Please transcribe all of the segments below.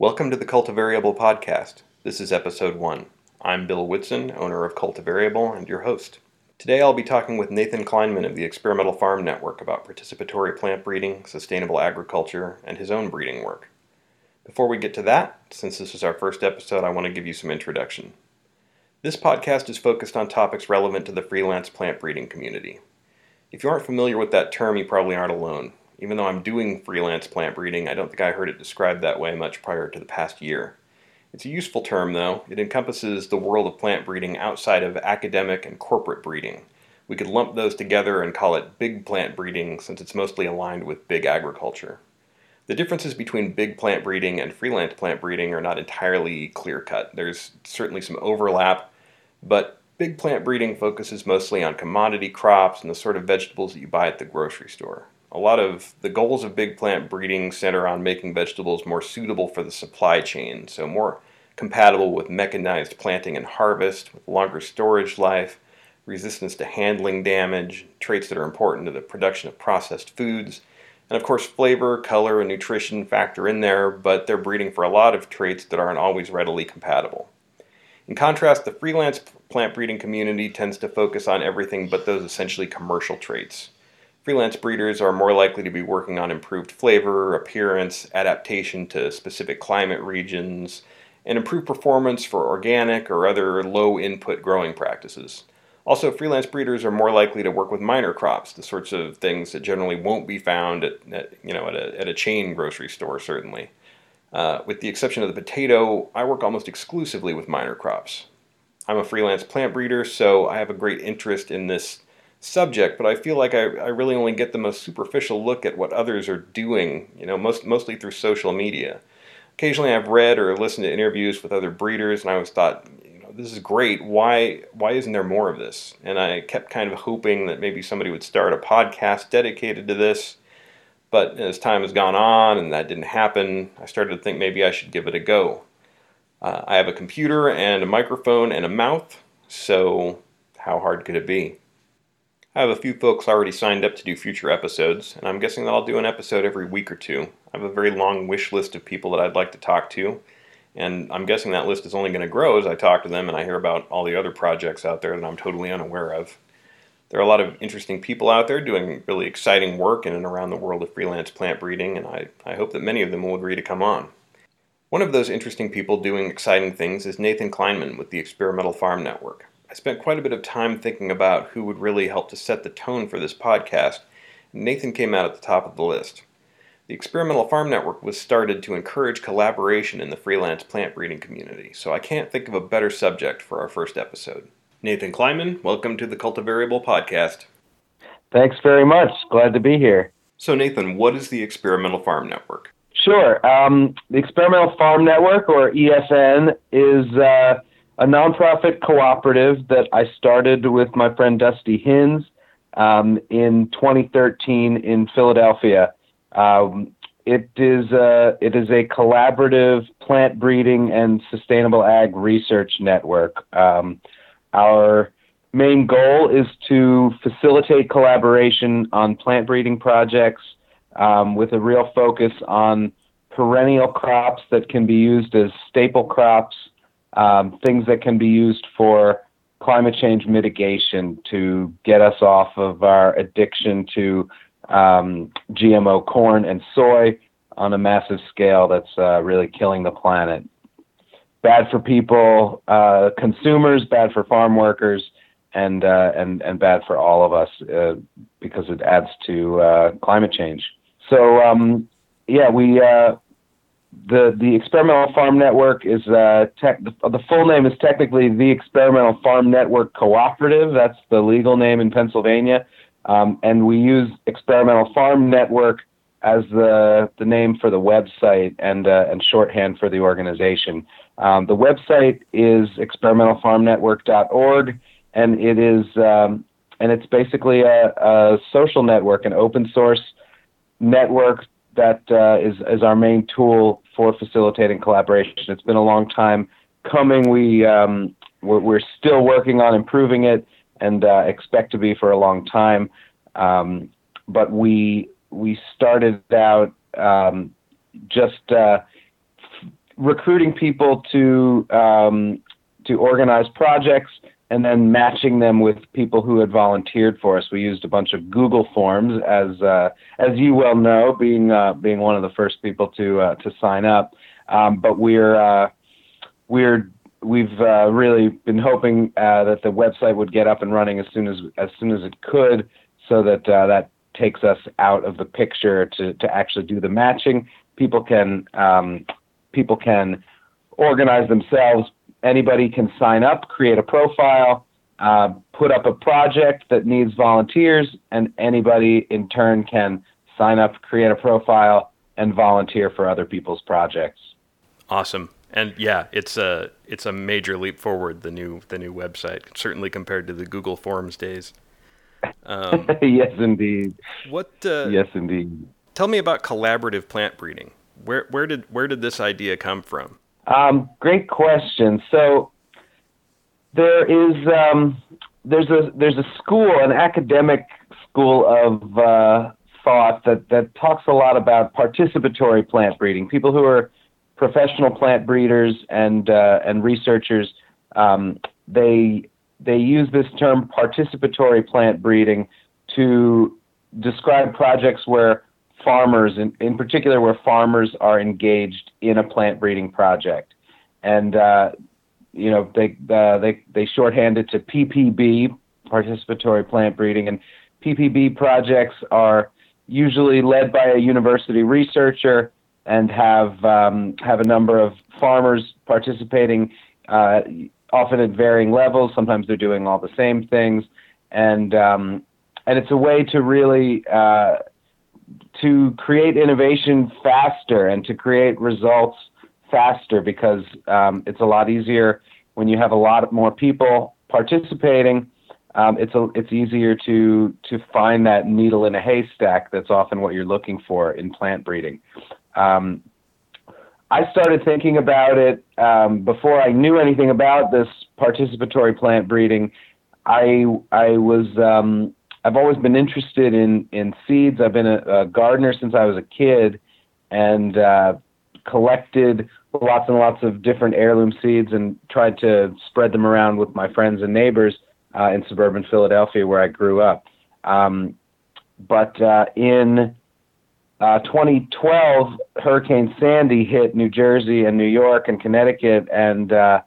Welcome to the Cultivariable podcast. This is episode one. I'm Bill Whitson, owner of Cultivariable, and your host. Today I'll be talking with Nathan Kleinman of the Experimental Farm Network about participatory plant breeding, sustainable agriculture, and his own breeding work. Before we get to that, since this is our first episode, I want to give you some introduction. This podcast is focused on topics relevant to the freelance plant breeding community. If you aren't familiar with that term, you probably aren't alone. Even though I'm doing freelance plant breeding, I don't think I heard it described that way much prior to the past year. It's a useful term, though. It encompasses the world of plant breeding outside of academic and corporate breeding. We could lump those together and call it big plant breeding since it's mostly aligned with big agriculture. The differences between big plant breeding and freelance plant breeding are not entirely clear cut. There's certainly some overlap, but big plant breeding focuses mostly on commodity crops and the sort of vegetables that you buy at the grocery store a lot of the goals of big plant breeding center on making vegetables more suitable for the supply chain, so more compatible with mechanized planting and harvest, with longer storage life, resistance to handling damage, traits that are important to the production of processed foods. And of course, flavor, color, and nutrition factor in there, but they're breeding for a lot of traits that aren't always readily compatible. In contrast, the freelance plant breeding community tends to focus on everything but those essentially commercial traits. Freelance breeders are more likely to be working on improved flavor, appearance, adaptation to specific climate regions, and improved performance for organic or other low input growing practices. Also, freelance breeders are more likely to work with minor crops, the sorts of things that generally won't be found at, at you know, at a, at a chain grocery store, certainly. Uh, with the exception of the potato, I work almost exclusively with minor crops. I'm a freelance plant breeder, so I have a great interest in this subject, but I feel like I, I really only get the most superficial look at what others are doing, you know, most, mostly through social media. Occasionally I've read or listened to interviews with other breeders and I always thought, you know, this is great. Why why isn't there more of this? And I kept kind of hoping that maybe somebody would start a podcast dedicated to this. But as time has gone on and that didn't happen, I started to think maybe I should give it a go. Uh, I have a computer and a microphone and a mouth, so how hard could it be? I have a few folks already signed up to do future episodes, and I'm guessing that I'll do an episode every week or two. I have a very long wish list of people that I'd like to talk to, and I'm guessing that list is only going to grow as I talk to them and I hear about all the other projects out there that I'm totally unaware of. There are a lot of interesting people out there doing really exciting work in and around the world of freelance plant breeding, and I, I hope that many of them will agree to come on. One of those interesting people doing exciting things is Nathan Kleinman with the Experimental Farm Network. I spent quite a bit of time thinking about who would really help to set the tone for this podcast. And Nathan came out at the top of the list. The Experimental Farm Network was started to encourage collaboration in the freelance plant breeding community, so I can't think of a better subject for our first episode. Nathan Kleinman, welcome to the Cultivariable podcast. Thanks very much. Glad to be here. So, Nathan, what is the Experimental Farm Network? Sure. Um, the Experimental Farm Network, or EFN, is uh, a nonprofit cooperative that I started with my friend Dusty Hinz um, in 2013 in Philadelphia. Um, it is a, it is a collaborative plant breeding and sustainable ag research network. Um, our main goal is to facilitate collaboration on plant breeding projects um, with a real focus on perennial crops that can be used as staple crops um, things that can be used for climate change mitigation to get us off of our addiction to um, GMO corn and soy on a massive scale that's uh, really killing the planet. Bad for people, uh, consumers, bad for farm workers, and uh, and and bad for all of us uh, because it adds to uh, climate change. So um, yeah, we uh, the the experimental farm network is uh, tech, the, full name is technically the experimental farm network cooperative. That's the legal name in pennsylvania. Um, and we use experimental farm network as the the name for the website and uh, and shorthand for the organization. Um, the website is experimentalfarmnetwork.org and it is um, and it's basically a, a social network an open source network that uh, is is our main tool for facilitating collaboration. It's been a long time coming. We um, we're, we're, still working on improving it and uh, expect to be for a long time. Um, but we we started out um, just uh, recruiting people to um, to organize projects and then matching them with people who had volunteered for us. We used a bunch of Google Forms, as uh, as you well know, being uh, being one of the first people to uh, to sign up. Um, but we're uh, we're we've uh, really been hoping uh, that the website would get up and running as soon as as soon as it could, so that that takes us out of the picture to to actually do the matching. People can um, people can organize themselves anybody can sign up, create a profile, uh, put up a project that needs volunteers, and anybody in turn can sign up, create a profile, and volunteer for other people's projects. Awesome. And yeah, it's a it's a major leap forward the new the new website certainly compared to the Google Forms days. Um, yes, indeed. What? Uh, yes, indeed. Tell me about collaborative plant breeding. Where where did where did this idea come from? Um, great question. So there is um, there's a there's a school, an academic school of uh, thought that that talks a lot about participatory plant breeding. People who are professional plant breeders and uh, and researchers um, they they use this term participatory plant breeding to describe projects where farmers, in, in particular, where farmers are engaged in a plant breeding project. And, uh, you know, they, uh, they, they shorthand it to PPB, participatory plant breeding. And PPB projects are usually led by a university researcher and have, um, have a number of farmers participating, uh, often at varying levels. Sometimes they're doing all the same things. And, um, and it's a way to really uh, to create innovation faster and to create results faster because um, it's a lot easier when you have a lot more people participating. Um, it's a, it's easier to to find that needle in a haystack. That's often what you're looking for in plant breeding. Um, I started thinking about it um, before I knew anything about this participatory plant breeding. I I was um, I've always been interested in in seeds. I've been a, a gardener since I was a kid, and uh, collected lots and lots of different heirloom seeds and tried to spread them around with my friends and neighbors uh, in suburban Philadelphia where I grew up. Um, but uh, in uh, 2012, Hurricane Sandy hit New Jersey and New York and Connecticut, and uh,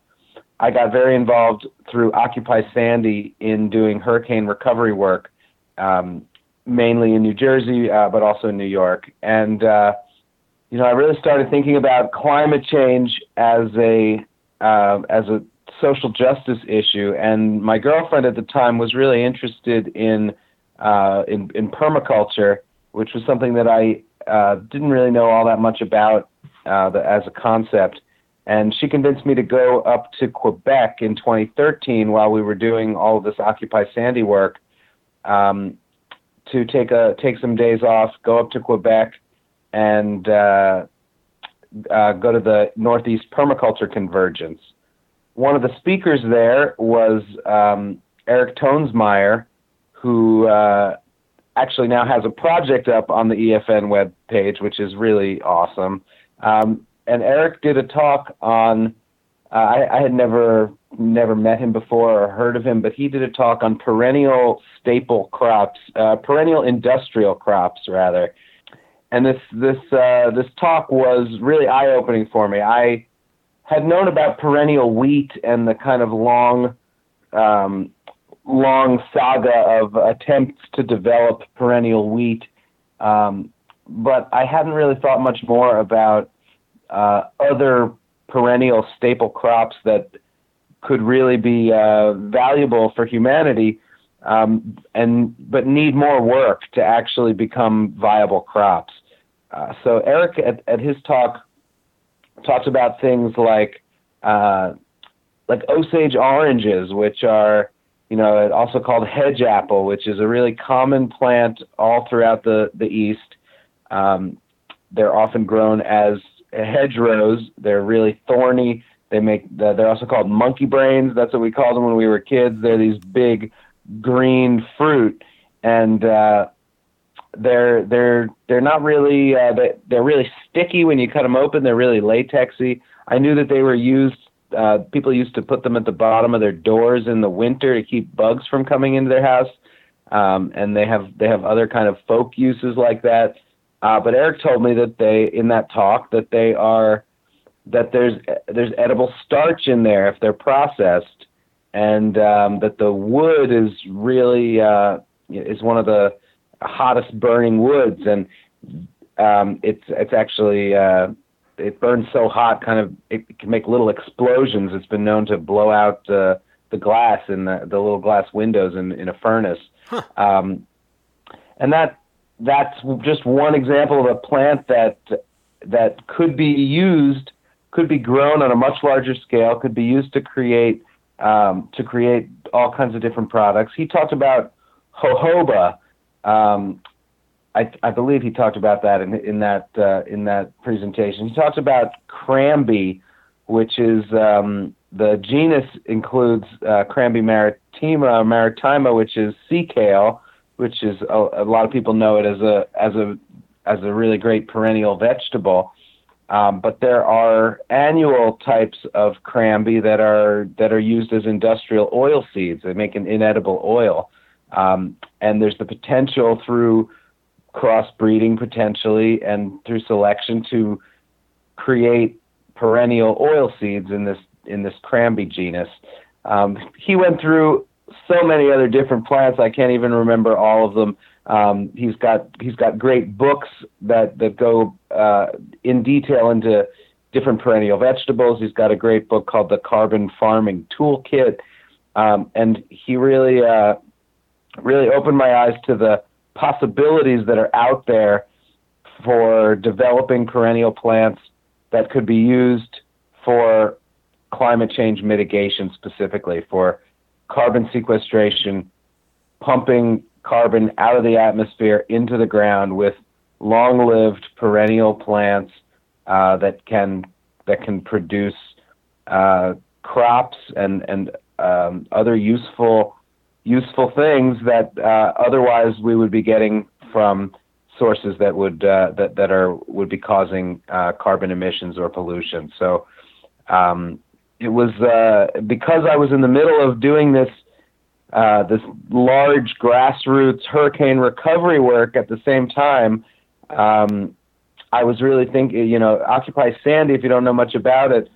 I got very involved through Occupy Sandy in doing hurricane recovery work um, mainly in New Jersey, uh, but also in New York. And uh, you know, I really started thinking about climate change as a uh, as a social justice issue. And my girlfriend at the time was really interested in uh, in, in permaculture, which was something that I uh, didn't really know all that much about uh, the, as a concept. And she convinced me to go up to Quebec in 2013 while we were doing all of this Occupy Sandy work um, to take a take some days off, go up to Quebec, and uh, uh, go to the Northeast Permaculture Convergence. One of the speakers there was um, Eric Toensmeier, who uh, actually now has a project up on the EFN web page, which is really awesome. Um, and Eric did a talk on. Uh, I, I had never never met him before or heard of him, but he did a talk on perennial staple crops, uh, perennial industrial crops rather. And this this uh, this talk was really eye opening for me. I had known about perennial wheat and the kind of long um, long saga of attempts to develop perennial wheat, um, but I hadn't really thought much more about uh, other perennial staple crops that could really be uh, valuable for humanity, um, and but need more work to actually become viable crops. Uh, so Eric at, at his talk talks about things like uh, like Osage oranges, which are you know also called hedge apple, which is a really common plant all throughout the the East. Um, they're often grown as hedgerows. They're really thorny they make they're also called monkey brains. That's what we called them when we were kids. They're these big green fruit, and uh, they're they're they're not really uh, they, they're really sticky when you cut them open. They're really latexy. I knew that they were used. Uh, people used to put them at the bottom of their doors in the winter to keep bugs from coming into their house. Um, and they have they have other kind of folk uses like that. Uh, but Eric told me that they in that talk that they are that there's there's edible starch in there if they're processed, and um, that the wood is really uh, is one of the hottest burning woods, and um, it's it's actually uh, it burns so hot, kind of it can make little explosions. It's been known to blow out uh, the glass in the, the little glass windows in, in a furnace, huh. um, and that that's just one example of a plant that that could be used, could be grown on a much larger scale, could be used to create um, to create all kinds of different products. He talked about jojoba. Um, I, I, believe he talked about that in, in that uh, in that presentation. He talked about crambe, which is um, the genus includes uh, Crambe maritima, maritima, which is sea kale, which is a, a, lot of people know it as a as a as a really great perennial vegetable. Um, but there are annual types of crambe that are that are used as industrial oil seeds. They make an inedible oil, um, and there's the potential through crossbreeding potentially and through selection to create perennial oil seeds in this in this crambe genus. Um, he went through so many other different plants. I can't even remember all of them. Um, he's got he's got great books that that go uh, in detail into different perennial vegetables. He's got a great book called the Carbon Farming Toolkit, um, and he really uh, really opened my eyes to the possibilities that are out there for developing perennial plants that could be used for climate change mitigation specifically for carbon sequestration, pumping carbon out of the atmosphere into the ground with long-lived perennial plants uh, that can that can produce uh, crops and and um, other useful useful things that uh, otherwise we would be getting from sources that would uh, that that are would be causing uh, carbon emissions or pollution. So um, it was uh, because I was in the middle of doing this uh, this large grassroots hurricane recovery work at the same time. Um, I was really thinking, you know, Occupy Sandy. If you don't know much about it,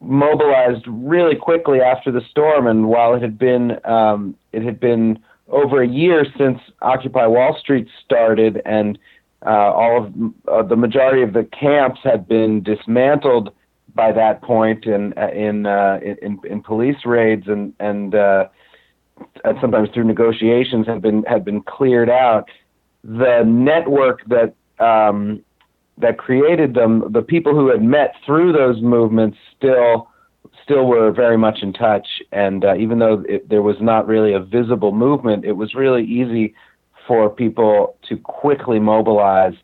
mobilized really quickly after the storm, and while it had been um, it had been over a year since Occupy Wall Street started, and uh, all of uh, the majority of the camps had been dismantled by that point in in uh, in, in police raids and and uh, sometimes through negotiations had been had been cleared out. The network that um, that created them, the people who had met through those movements, still still were very much in touch. And uh, even though it, there was not really a visible movement, it was really easy for people to quickly mobilize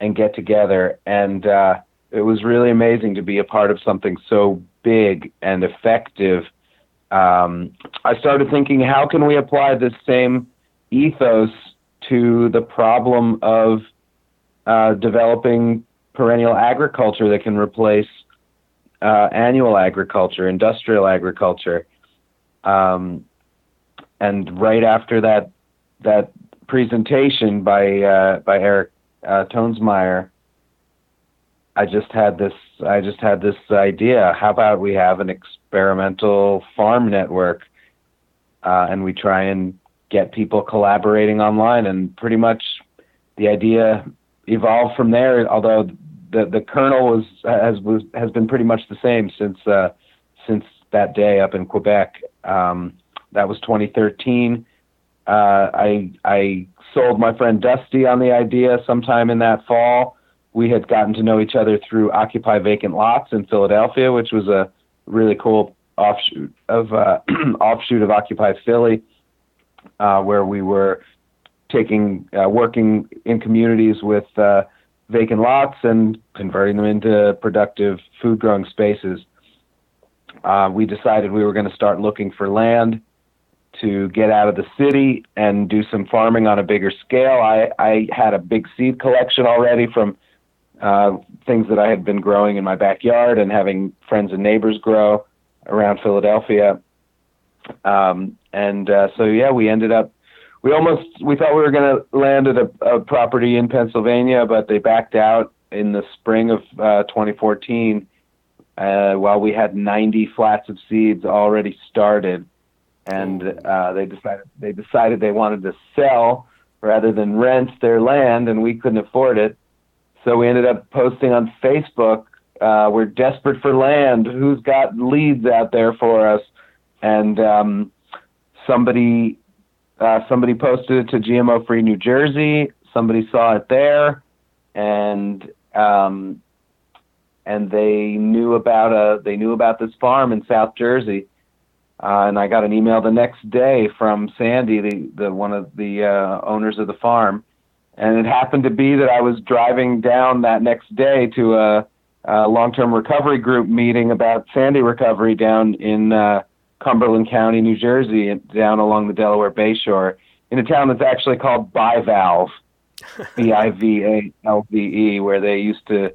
and get together. And uh, it was really amazing to be a part of something so big and effective. Um, I started thinking, how can we apply this same ethos to the problem of uh, developing perennial agriculture that can replace uh, annual agriculture, industrial agriculture. Um, and right after that that presentation by uh, by Eric uh, Toensmeier, I just had this I just had this idea. How about we have an experimental farm network, uh, and we try and get people collaborating online, and pretty much the idea evolved from there. Although the the kernel was has was has been pretty much the same since uh, since that day up in Quebec. Um, that was 2013. Uh, I I sold my friend Dusty on the idea sometime in that fall. We had gotten to know each other through Occupy Vacant Lots in Philadelphia, which was a really cool offshoot of uh, offshoot of Occupy Philly, uh, where we were taking uh, working in communities with uh, vacant lots and converting them into productive food growing spaces. Uh, we decided we were going to start looking for land to get out of the city and do some farming on a bigger scale. I, I had a big seed collection already from uh, things that I had been growing in my backyard and having friends and neighbors grow around Philadelphia. Um, and uh, so, yeah, we ended up, we almost, we thought we were going to land at a, a, property in Pennsylvania, but they backed out in the spring of uh, 2014 uh, while we had 90 flats of seeds already started. And uh, they decided they decided they wanted to sell rather than rent their land, and we couldn't afford it. So we ended up posting on Facebook. Uh, we're desperate for land. Who's got leads out there for us? And um, somebody uh, somebody posted it to GMO Free New Jersey. Somebody saw it there, and um, and they knew about a they knew about this farm in South Jersey. Uh, and I got an email the next day from Sandy, the, the one of the uh, owners of the farm, and it happened to be that I was driving down that next day to a, a long-term recovery group meeting about Sandy recovery down in uh, Cumberland County, New Jersey, down along the Delaware Bay Shore, in a town that's actually called Bivalve, B-I-V-A-L-V-E, where they used to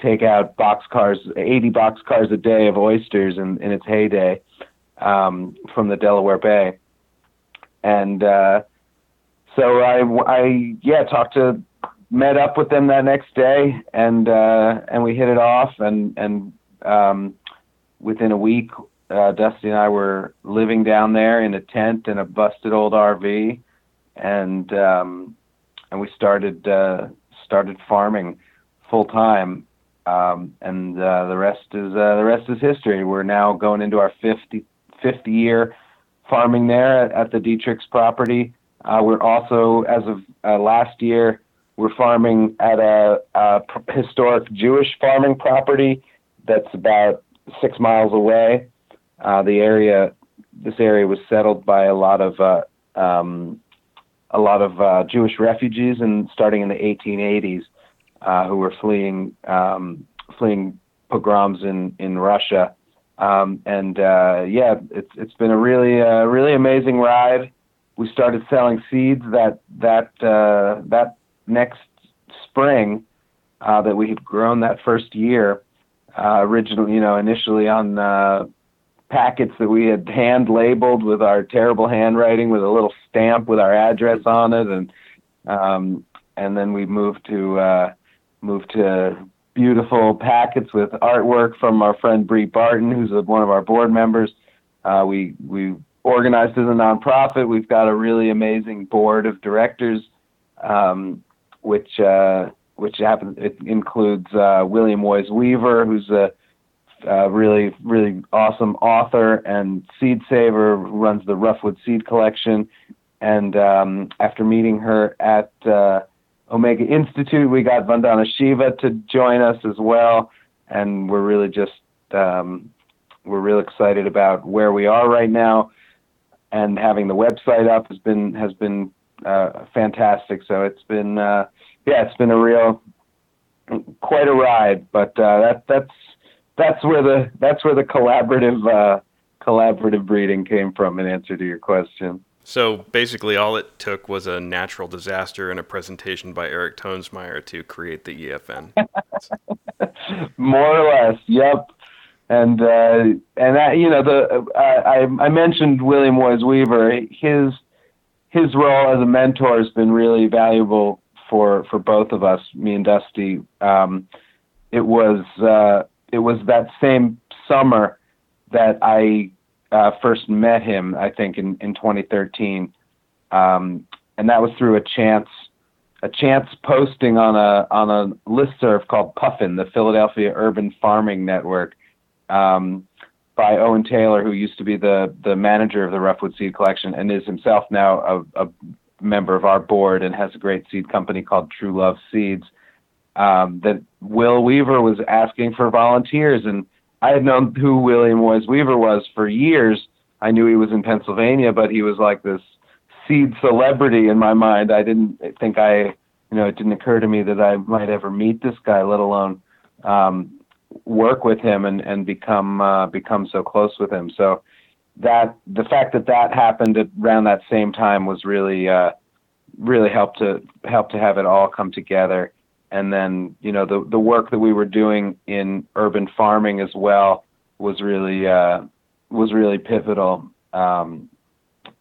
take out box cars, 80 box cars a day of oysters in, in its heyday um, from the Delaware Bay, and uh, so I, I yeah talked to met up with them that next day and uh, and we hit it off and and um, within a week uh, Dusty and I were living down there in a tent in a busted old RV and um, and we started uh, started farming full time um, and uh, the rest is uh, the rest is history. We're now going into our 50, 50 year farming there at, at the Dietrich's property. Uh, we're also, as of uh, last year, we're farming at a, a, historic Jewish farming property that's about six miles away. Uh, the area, this area was settled by a lot of uh, um, a lot of uh, Jewish refugees, and starting in the 1880s, uh, who were fleeing um, fleeing pogroms in in Russia. Um, and yeah, it's it's been a really really amazing ride we started selling seeds that that uh, that next spring uh, that we had grown that first year. Uh, originally, you know, initially on uh, packets that we had hand labeled with our terrible handwriting with a little stamp with our address on it, and um, and then we moved to uh, moved to beautiful packets with artwork from our friend Bree Barton, who's one of our board members. Uh, we we organized as a nonprofit. We've got a really amazing board of directors, um, which uh, which happens. It includes uh, William Woys Weaver, who's a, a, really really awesome author and seed saver, who runs the Roughwood Seed Collection. And um, after meeting her at uh, Omega Institute, we got Vandana Shiva to join us as well, and we're really just um, we're real excited about where we are right now and having the website up has been has been uh, fantastic. So it's been uh, yeah, it's been a real quite a ride. But uh, that that's that's where the that's where the collaborative uh, collaborative breeding came from. In answer to your question. So basically, all it took was a natural disaster and a presentation by Eric Toensmeier to create the EFN. More or less, yep and uh, and that, you know the I I mentioned William Woys Weaver. His his role as a mentor has been really valuable for for both of us, me and Dusty. Um, it was uh, it was that same summer that I uh, first met him. I think in in 2013, um, and that was through a chance a chance posting on a on a listserv called Puffin, the Philadelphia Urban Farming Network um, by Owen Taylor, who used to be the the manager of the Roughwood Seed Collection and is himself now a, a member of our board and has a great seed company called True Love Seeds. Um, that Will Weaver was asking for volunteers, and I had known who William Woys Weaver was for years. I knew he was in Pennsylvania, but he was like this seed celebrity in my mind. I didn't think I, you know, it didn't occur to me that I might ever meet this guy, let alone um, work with him and and become uh, become so close with him. So that the fact that that happened around that same time was really uh, really helped to help to have it all come together. And then you know the the work that we were doing in urban farming as well was really uh, was really pivotal. Um,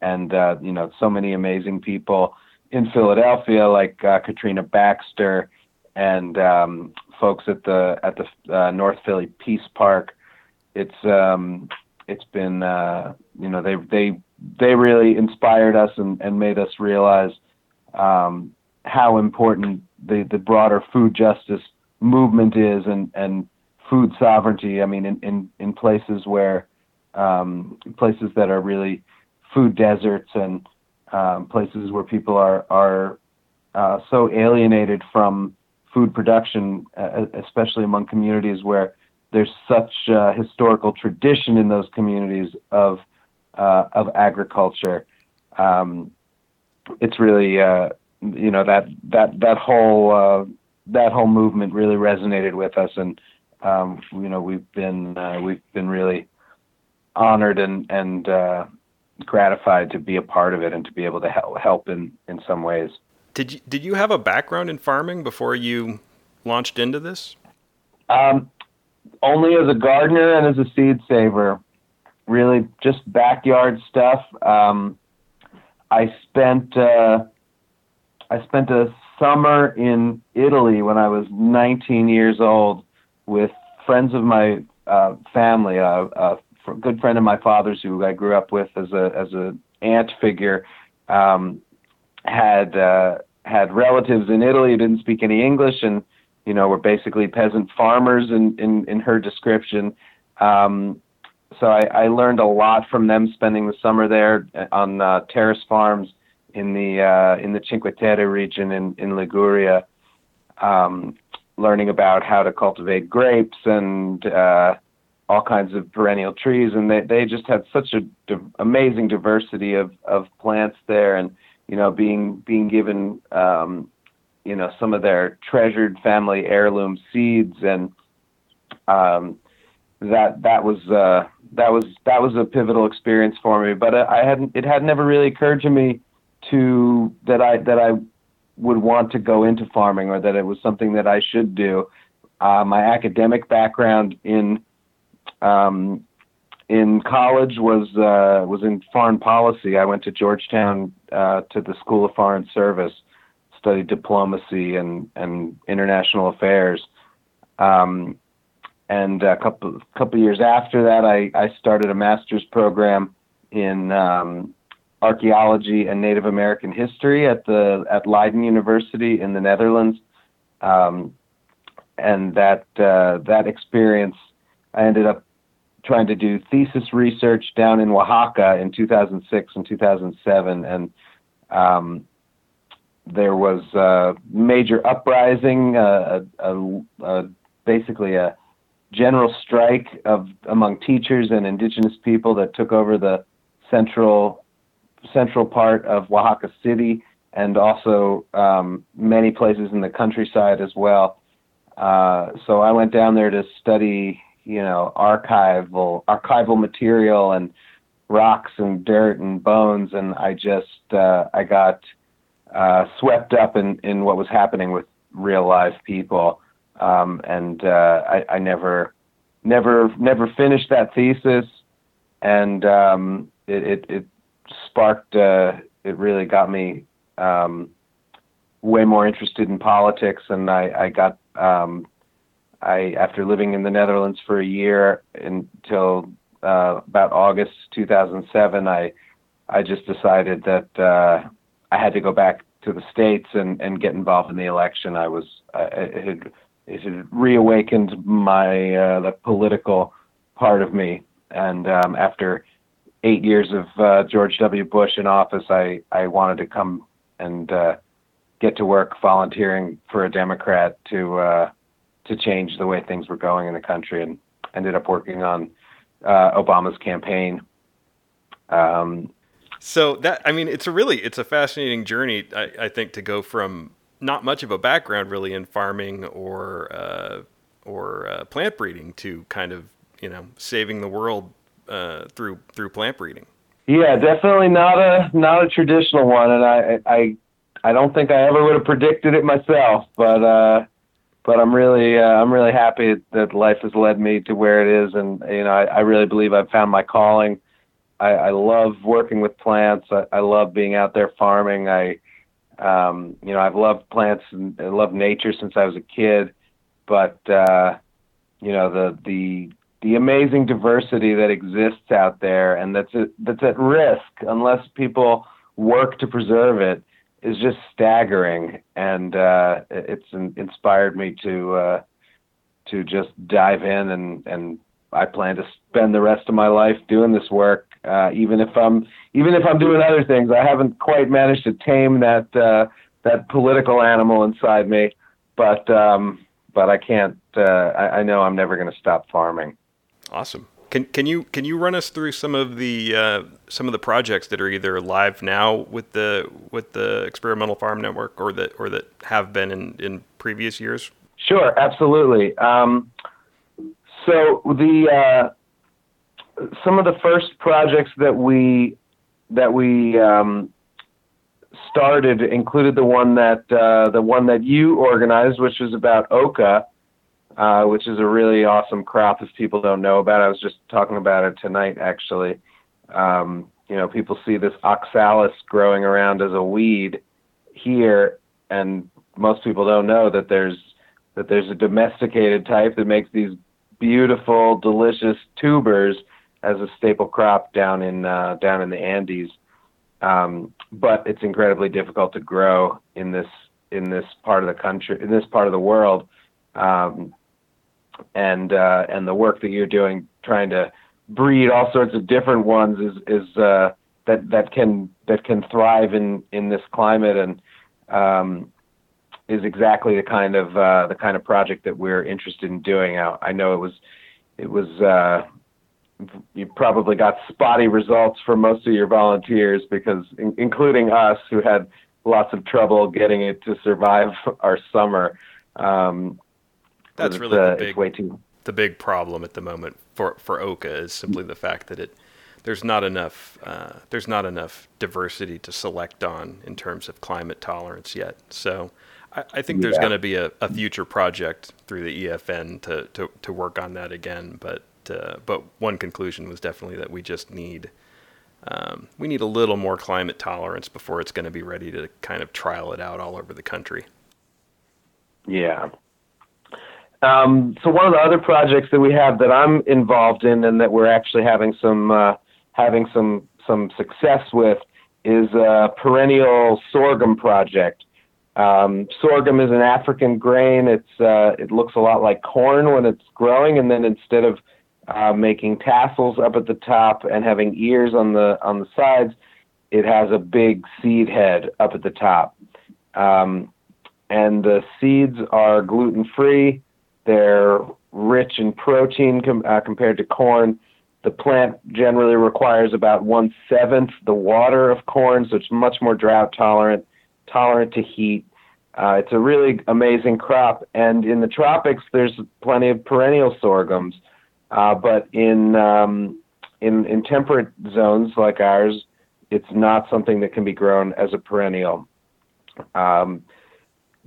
and uh, you know so many amazing people in Philadelphia like uh, Katrina Baxter and um, folks at the at the uh, North Philly Peace Park. It's um, it's been uh, you know they they they really inspired us and, and made us realize um, how important the, the broader food justice movement is and, and food sovereignty. I mean, in, in, in places where um, places that are really food deserts and um, places where people are are uh, so alienated from food production, uh, especially among communities where there's such uh, historical tradition in those communities of uh, of agriculture. Um, it's really uh, you know that that that whole uh, that whole movement really resonated with us, and um, you know we've been uh, we've been really honored and and uh, gratified to be a part of it and to be able to help help in in some ways. Did you did you have a background in farming before you launched into this? Um, only as a gardener and as a seed saver. Really, just backyard stuff. Um, I spent uh, I spent a summer in Italy when I was 19 years old with friends of my uh, family, uh, a good friend of my father's who I grew up with as a as a aunt figure, um, had uh, had relatives in Italy who didn't speak any English and you know were basically peasant farmers in in, in her description. Um, so I, I learned a lot from them spending the summer there on uh, terrace farms in the uh, in the Cinque Terre region in in Liguria, um, learning about how to cultivate grapes and uh, all kinds of perennial trees, and they they just had such a di- amazing diversity of of plants there, and you know being being given um, you know some of their treasured family heirloom seeds and um, that that was uh, that was that was a pivotal experience for me. But I hadn't it had never really occurred to me to that I that I would want to go into farming or that it was something that I should do. Uh, my academic background in um, in college was uh, was in foreign policy. I went to Georgetown uh, to the School of Foreign Service, studied diplomacy and and international affairs. Um, and a couple couple years after that, I, I started a master's program in um, archaeology and Native American history at the at Leiden University in the Netherlands. Um, and that uh, that experience, I ended up trying to do thesis research down in Oaxaca in 2006 and 2007, and um, there was a major uprising, uh, a, a, a, basically a general strike of among teachers and indigenous people that took over the central central part of Oaxaca City and also um, many places in the countryside as well. Uh, so I went down there to study, you know, archival archival material and rocks and dirt and bones, and I just uh, I got uh, swept up in in what was happening with real live people, um, and uh, I, I never never never finished that thesis, and um, it, it, it sparked. Uh, it really got me um, way more interested in politics, and I, I got. Um, I after living in the Netherlands for a year until uh, about August 2007, I I just decided that uh, I had to go back to the states and, and get involved in the election. I was I, it had it had reawakened my uh, the political part of me, and um, after eight years of uh, George W. Bush in office, I, I wanted to come and uh, get to work volunteering for a Democrat to uh, to change the way things were going in the country, and ended up working on uh, Obama's campaign. Um, so that I mean, it's a really it's a fascinating journey. I, I think to go from not much of a background really in farming or uh, or uh, plant breeding to kind of you know saving the world uh, through through plant breeding. Yeah, definitely not a not a traditional one, and I I I don't think I ever would have predicted it myself, but uh, but I'm really uh, I'm really happy that life has led me to where it is, and you know I, I really believe I've found my calling. I, I love working with plants. I, I love being out there farming. I um, you know I've loved plants and I love nature since I was a kid, but uh, you know the the the amazing diversity that exists out there and that's a, that's at risk unless people work to preserve it is just staggering and uh, it's inspired me to uh, to just dive in and and I plan to spend the rest of my life doing this work uh, even if I'm even if I'm doing other things I haven't quite managed to tame that uh, that political animal inside me but um, but I can't uh, I, I know I'm never going to stop farming. Awesome. Can can you can you run us through some of the uh, some of the projects that are either live now with the with the experimental farm network or that or that have been in, in previous years? Sure, absolutely. Um, so the uh, some of the first projects that we that we um, started included the one that uh, the one that you organized, which was about oca uh, which is a really awesome crop if people don't know about. I was just talking about it tonight, actually. Um, you know, people see this oxalis growing around as a weed here, and most people don't know that there's that there's a domesticated type that makes these beautiful, delicious tubers as a staple crop down in uh, down in the Andes. Um, but it's incredibly difficult to grow in this in this part of the country in this part of the world. Um, and uh, and the work that you're doing trying to breed all sorts of different ones is is uh, that that can that can thrive in in this climate and um, is exactly the kind of uh, the kind of project that we're interested in doing. I, I know it was it was uh, you probably got spotty results for most of your volunteers because in, including us who had lots of trouble getting it to survive our summer. Um, that's really uh, the big, way too... the big problem at the moment for for Oca is simply the fact that it there's not enough uh, there's not enough diversity to select on in terms of climate tolerance yet. So I, I think there's going to be a, a, future project through the EFN to, to, to work on that again. But uh, but one conclusion was definitely that we just need um, we need a little more climate tolerance before it's going to be ready to kind of trial it out all over the country. Yeah, um, so one of the other projects that we have that I'm involved in and that we're actually having some uh, having some some success with is a perennial sorghum project. Um, sorghum is an African grain. It's uh, it looks a lot like corn when it's growing, and then instead of uh, making tassels up at the top and having ears on the on the sides, it has a big seed head up at the top. Um, and the seeds are gluten free they're rich in protein com- uh, compared to corn. The plant generally requires about one seventh the water of corn, so it's much more drought tolerant, tolerant to heat. Uh, it's a really amazing crop, and in the tropics, there's plenty of perennial sorghums, uh, but in um, in in temperate zones like ours, it's not something that can be grown as a perennial. Um,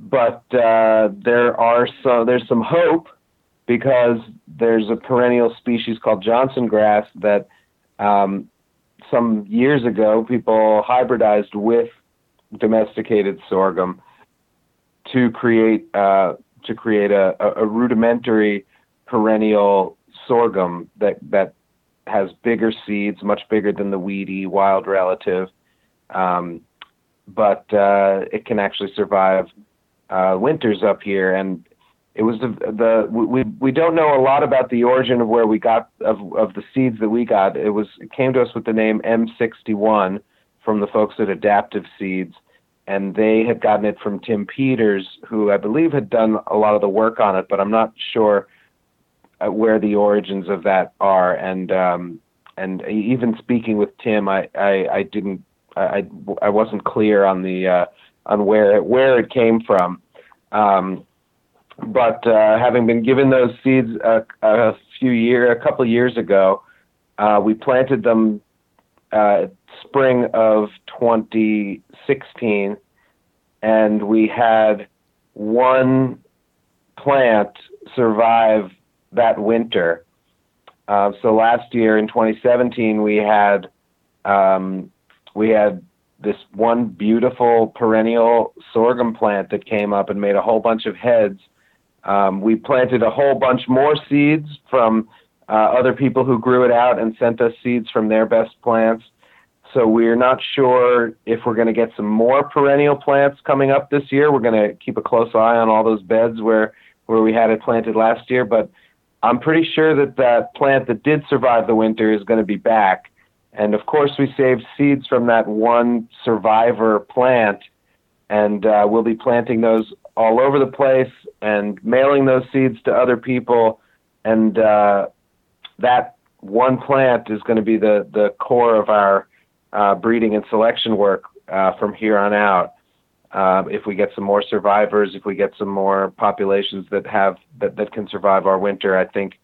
but uh, there are some there's some hope because there's a perennial species called Johnson grass that um, some years ago people hybridized with domesticated sorghum to create uh, to create a, a, rudimentary perennial sorghum that that has bigger seeds, much bigger than the weedy wild relative, um, but uh, it can actually survive uh, winters up here, and it was the, the we we don't know a lot about the origin of where we got of of the seeds that we got. It was it came to us with the name M61 from the folks at Adaptive Seeds, and they had gotten it from Tim Peters, who I believe had done a lot of the work on it, but I'm not sure uh, where the origins of that are. And um, and even speaking with Tim, I I, I didn't I I wasn't clear on the uh, on where it, where it came from. Um, but uh, having been given those seeds a, a few year, a couple years ago, Uh, we planted them uh, spring of 2016, and we had one plant survive that winter. Uh, so last year in 2017, we had um, we had this one beautiful perennial sorghum plant that came up and made a whole bunch of heads. Um, we planted a whole bunch more seeds from uh, other people who grew it out and sent us seeds from their best plants. So we're not sure if we're going to get some more perennial plants coming up this year. We're going to keep a close eye on all those beds where where we had it planted last year, but I'm pretty sure that that plant that did survive the winter is going to be back. And of course, we saved seeds from that one survivor plant, and uh, we'll be planting those all over the place and mailing those seeds to other people. And uh, that one plant is going to be the, the core of our uh, breeding and selection work uh, from here on out. Uh, if we get some more survivors, if we get some more populations that have that, that can survive our winter, I think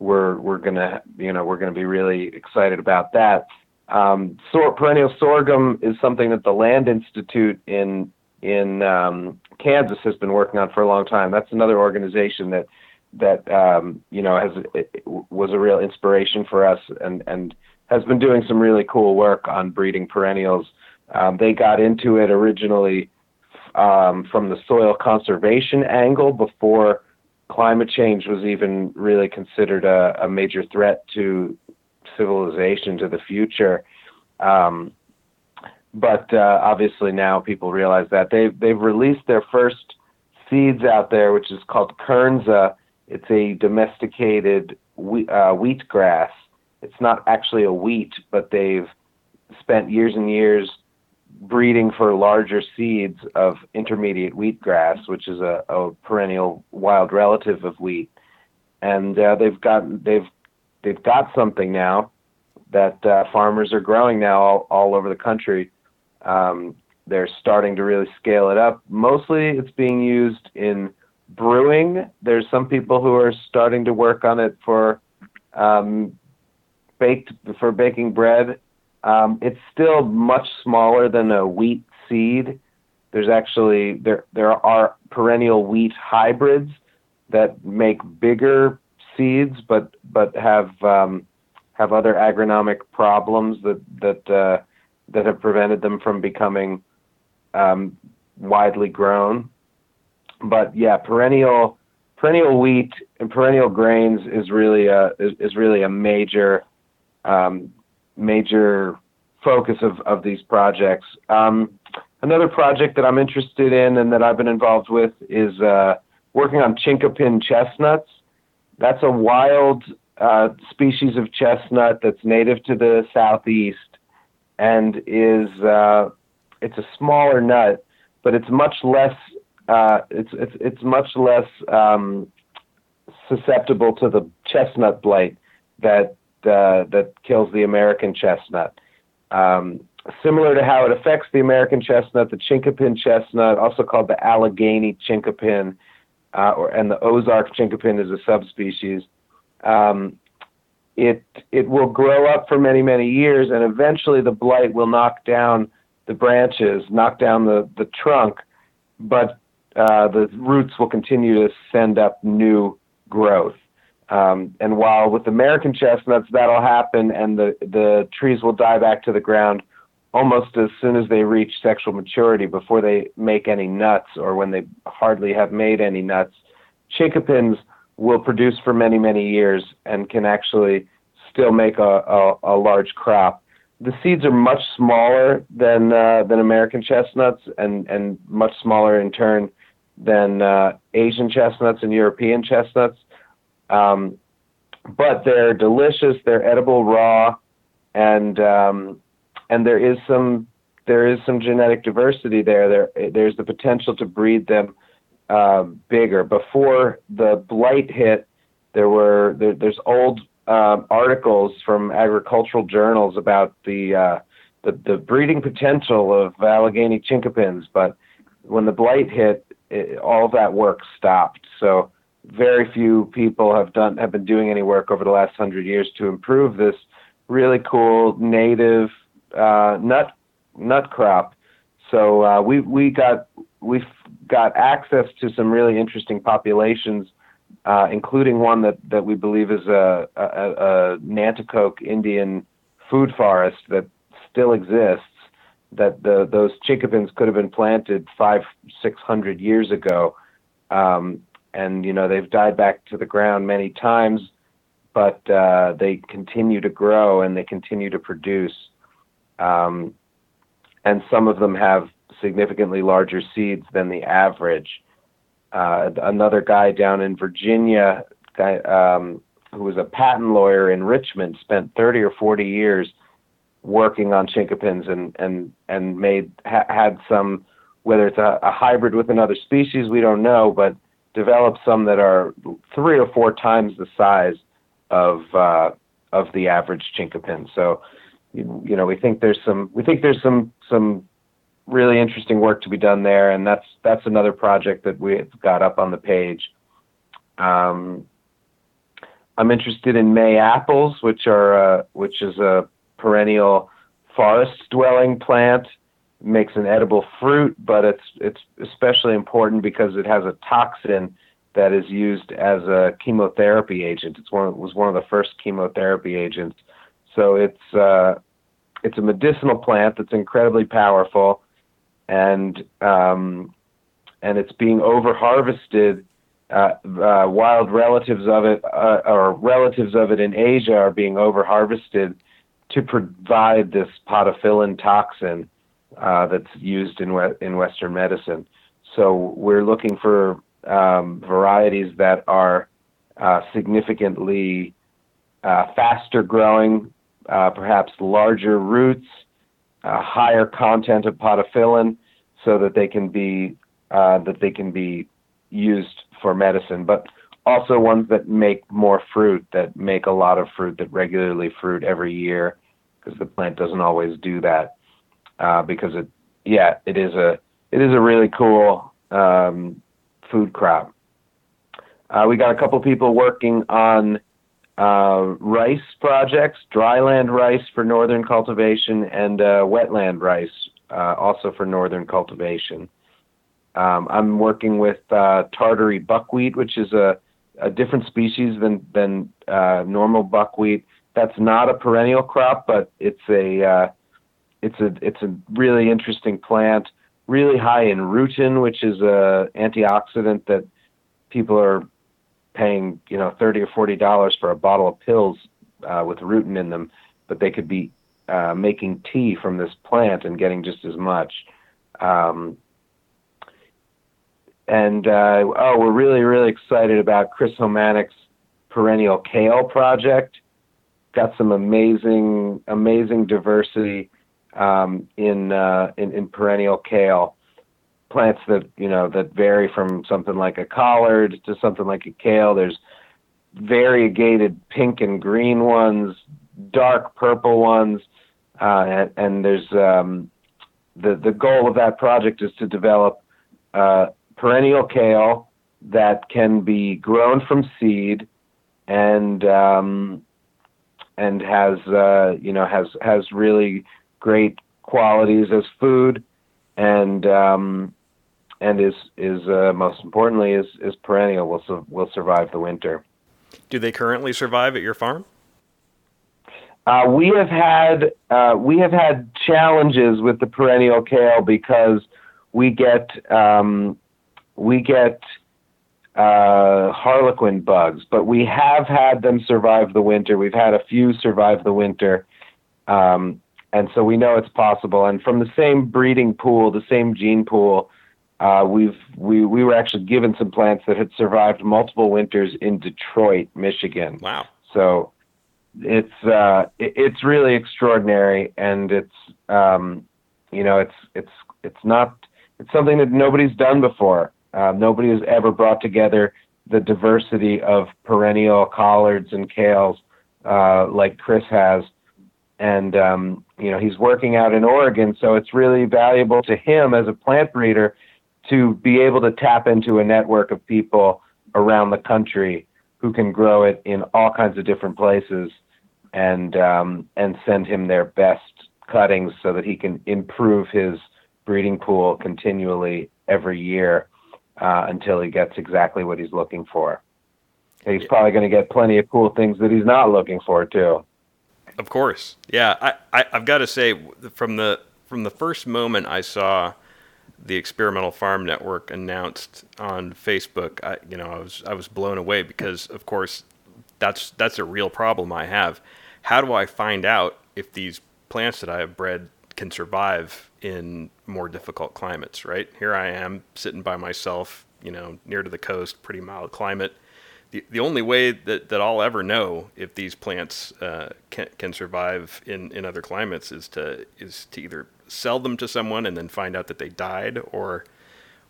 we're we're gonna you know we're gonna be really excited about that. Um, sor- perennial sorghum is something that the Land Institute in in um, Kansas has been working on for a long time. That's another organization that that um, you know has was a real inspiration for us and and has been doing some really cool work on breeding perennials. Um, they got into it originally um, from the soil conservation angle before climate change was even really considered a, a major threat to civilization to the future. Um, but uh, obviously now people realize that they've they've released their first seeds out there, which is called Kernza. It's a domesticated wheat, uh, wheat grass. It's not actually a wheat, but they've spent years and years breeding for larger seeds of intermediate wheatgrass, which is a, a perennial wild relative of wheat, and uh, they've got they've they've got something now that uh, farmers are growing now all, all over the country. Um, they're starting to really scale it up. Mostly, it's being used in brewing. There's some people who are starting to work on it for um, baked for baking bread um, it's still much smaller than a wheat seed. There's actually there there are perennial wheat hybrids that make bigger seeds, but but have um, have other agronomic problems that that uh, that have prevented them from becoming um, widely grown. But yeah, perennial perennial wheat and perennial grains is really a is, is really a major um, major focus of, of these projects. Um, another project that I'm interested in and that I've been involved with is uh, working on chinkapin chestnuts. That's a wild uh, species of chestnut that's native to the southeast and is uh, it's a smaller nut, but it's much less uh, it's it's it's much less um, susceptible to the chestnut blight that uh, that kills the American chestnut. Um, similar to how it affects the American chestnut, the chinkapin chestnut, also called the Allegheny chinkapin, uh, or and the Ozark chinkapin is a subspecies. Um, it it will grow up for many many years, and eventually the blight will knock down the branches, knock down the the trunk, but uh, the roots will continue to send up new growth. Um, and while with American chestnuts that'll happen, and the the trees will die back to the ground almost as soon as they reach sexual maturity, before they make any nuts, or when they hardly have made any nuts. Chinkapins will produce for many many years and can actually still make a, a, a large crop. The seeds are much smaller than uh, than American chestnuts, and and much smaller in turn than uh, Asian chestnuts and European chestnuts. Um, but they're delicious. They're edible raw, and um, and there is some there is some genetic diversity there. There there's the potential to breed them uh, bigger. Before the blight hit, there were there, there's old uh, articles from agricultural journals about the, uh, the the breeding potential of Allegheny chinkapins, but when the blight hit, it, all that work stopped. So very few people have done have been doing any work over the last hundred years to improve this really cool native uh, nut nut crop. So uh, we we got we've got access to some really interesting populations, uh, including one that, that we believe is a, a, a Nanticoke Indian food forest that still exists. That the, those chinkapins could have been planted five, six hundred years ago, um, and you know they've died back to the ground many times, but uh, they continue to grow and they continue to produce. Um, and some of them have significantly larger seeds than the average. Uh, another guy down in Virginia, guy um, who was a patent lawyer in Richmond, spent 30 or 40 years working on chinkapins and and and made ha- had some whether it's a, a hybrid with another species we don't know, but developed some that are three or four times the size of uh, of the average chinkapin. So you, you know we think there's some we think there's some some really interesting work to be done there, and that's that's another project that we've got up on the page. Um, I'm interested in May apples, which are uh, which is a perennial forest-dwelling plant. Makes an edible fruit, but it's it's especially important because it has a toxin that is used as a chemotherapy agent. It's one it was one of the first chemotherapy agents. So it's uh, it's a medicinal plant that's incredibly powerful and um, and it's being over harvested. Uh, uh, wild relatives of it, uh, or relatives of it in Asia, are being over harvested to provide this podophyllotoxin uh, that's used in we- in Western medicine. So we're looking for um, varieties that are uh, significantly uh, faster growing, perhaps larger roots, a higher content of podophyllin so that they can be uh, that they can be used for medicine, but also ones that make more fruit, that make a lot of fruit, that regularly fruit every year, because the plant doesn't always do that. Uh, because it, yeah, it is a it is a really cool um, food crop. Uh, we got a couple people working on uh, rice projects, dryland rice for northern cultivation, and uh, wetland rice, uh, also for northern cultivation. Um, I'm working with uh, Tartary buckwheat, which is a, a different species than than uh, normal buckwheat. That's not a perennial crop, but it's a it's a it's a really interesting plant. Really high in rutin, which is a antioxidant that people are paying you know thirty or forty dollars for a bottle of pills uh, with rutin in them, but they could be uh, making tea from this plant and getting just as much. Um, and uh, oh, we're really really excited about Chris Homanics' perennial kale project. Got some amazing amazing diversity um, in, uh, in in perennial kale plants that you know that vary from something like a collard to something like a kale. There's variegated pink and green ones, dark purple ones, uh, and, and, there's um, the the goal of that project is to develop uh, perennial kale that can be grown from seed and um, and has uh, you know has has really great qualities as food and um, and is is uh, most importantly is is perennial. Will su- will survive the winter. Do they currently survive at your farm? Uh, we have had uh, we have had challenges with the perennial kale because we get um, we get uh, harlequin bugs, but we have had them survive the winter. We've had a few survive the winter, um, and so we know it's possible. And from the same breeding pool, the same gene pool, uh, we've we we were actually given some plants that had survived multiple winters in Detroit, Michigan. Wow! So it's uh, it, it's really extraordinary, and it's um, you know it's it's it's not it's something that nobody's done before. Uh, nobody has ever brought together the diversity of perennial collards and kales uh, like Chris has, and um, you know he's working out in Oregon, so it's really valuable to him as a plant breeder to be able to tap into a network of people around the country who can grow it in all kinds of different places. and um, and send him their best cuttings so that he can improve his breeding pool continually every year uh, until he gets exactly what he's looking for. he's probably going to get plenty of cool things that he's not looking for too. Of course, yeah. I, I I've got to say from the from the first moment I saw the experimental farm network announced on Facebook, I, you know, I was I was blown away because, of course, that's that's a real problem I have. How do I find out if these plants that I have bred can survive in more difficult climates? Right here, I am sitting by myself, you know, near to the coast, pretty mild climate. The, the only way that, that I'll ever know if these plants uh, can, can survive in, in other climates is to is to either sell them to someone and then find out that they died, or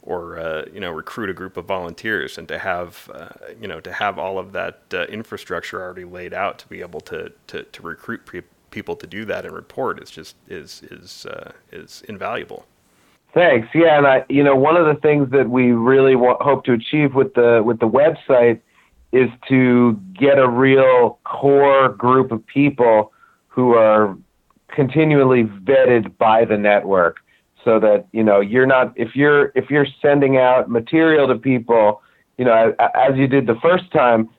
or uh, you know recruit a group of volunteers and to have uh, you know to have all of that uh, infrastructure already laid out to be able to to, to recruit pre- people to do that and report is just is is uh, is invaluable. Thanks. Yeah, and I you know one of the things that we really want, hope to achieve with the with the website is to get a real core group of people who are continually vetted by the network so that you know you're not if you're if you're sending out material to people you know as you did the first time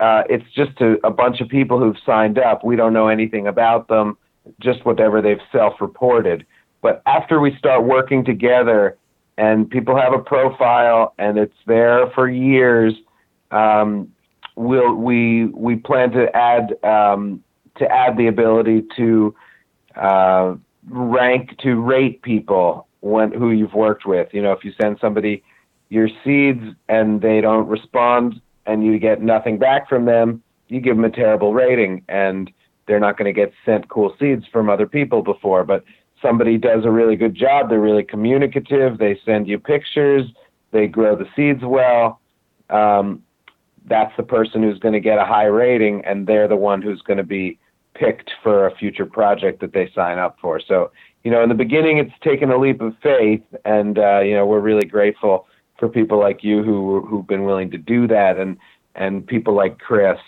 uh, it's just a, a bunch of people who've signed up. We don't know anything about them just whatever they've self-reported. But after we start working together and people have a profile and it's there for years um, we'll we we plan to add um, to add the ability to uh, rank to rate people when who you've worked with. You know, if you send somebody your seeds and they don't respond and you get nothing back from them, you give them a terrible rating and they're not going to get sent cool seeds from other people before. But somebody does a really good job, they're really communicative, they send you pictures, they grow the seeds well. Um, that's the person who's going to get a high rating, and they're the one who's going to be picked for a future project that they sign up for. So, you know, in the beginning, it's taken a leap of faith, and uh, you know, we're really grateful for people like you who who've been willing to do that, and and people like Chris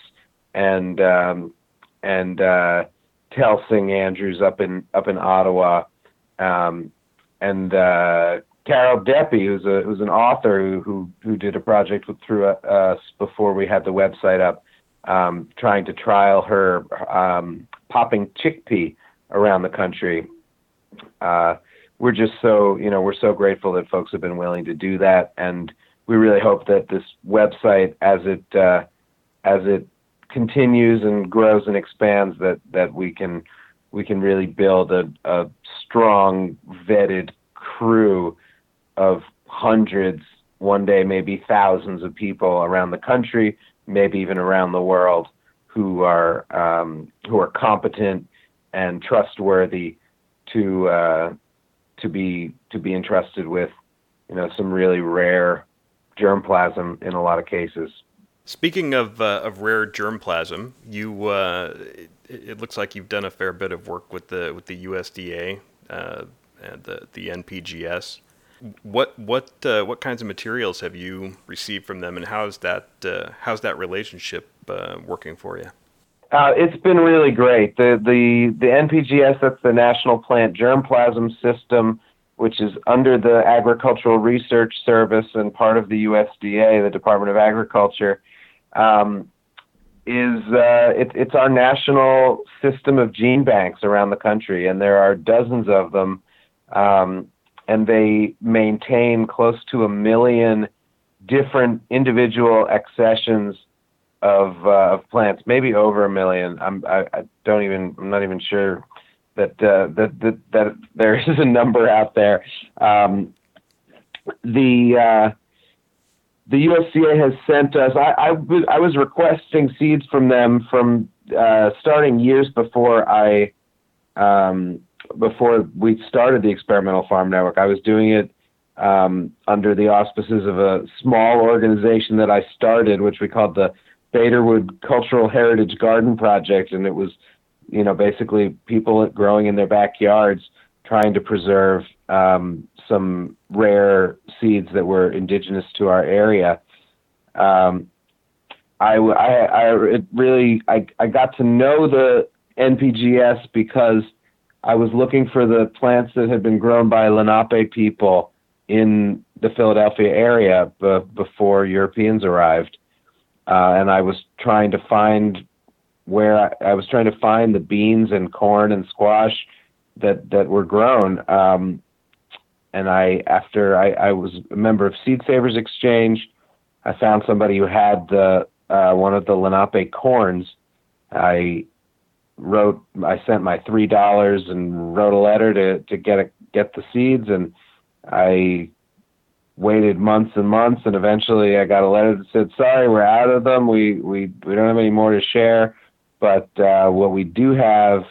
and um, and uh, Telsing Andrews up in up in Ottawa, um, and uh, Carol Deppe, who's a who's an author who who, who did a project with, through us before we had the website up um, trying to trial her um, popping chickpea around the country. Uh, we're just so you know we're so grateful that folks have been willing to do that, and we really hope that this website, as it uh, as it continues and grows and expands, that that we can we can really build a, a strong vetted crew of hundreds, one day maybe thousands of people around the country maybe even around the world, who are um, who are competent and trustworthy to uh, to be to be entrusted with, you know, some really rare germplasm in a lot of cases. Speaking of uh, of rare germplasm, you uh, it, it, looks like you've done a fair bit of work with the with the USDA uh, and the the NPGS. What what uh, what kinds of materials have you received from them, and how's that uh, how's that relationship uh, working for you? Uh, it's been really great. The the the NPGS that's the National Plant Germplasm System, which is under the Agricultural Research Service and part of the USDA, the Department of Agriculture. Um, is uh, it, it's our national system of gene banks around the country, and there are dozens of them. Um, and they maintain close to a million different individual accessions of, uh, of plants, maybe over a million. I'm, I, I don't even, I'm not even sure that, uh, that, that, that there is a number out there. Um, the, uh, the USDA has sent us, I, was requesting seeds from them from, uh, starting years before I, um, before we started the experimental farm network. I was doing it um, under the auspices of a small organization that I started, which we called the Baderwood Cultural Heritage Garden Project, and it was, you know, basically people growing in their backyards trying to preserve um, some rare seeds that were indigenous to our area. Um, I, I, I really I, I got to know the NPGS because I was looking for the plants that had been grown by Lenape people in the Philadelphia area b- before Europeans arrived, uh, and I was trying to find where I, I, was trying to find the beans and corn and squash that that were grown. Um, and I, after I, I was a member of Seed Savers Exchange, I found somebody who had the uh, one of the Lenape corns. I wrote, I sent my three dollars and wrote a letter to to get a, get the seeds, and I waited months and months, and eventually I got a letter that said, "Sorry, we're out of them. We we we don't have any more to share, but uh, what we do have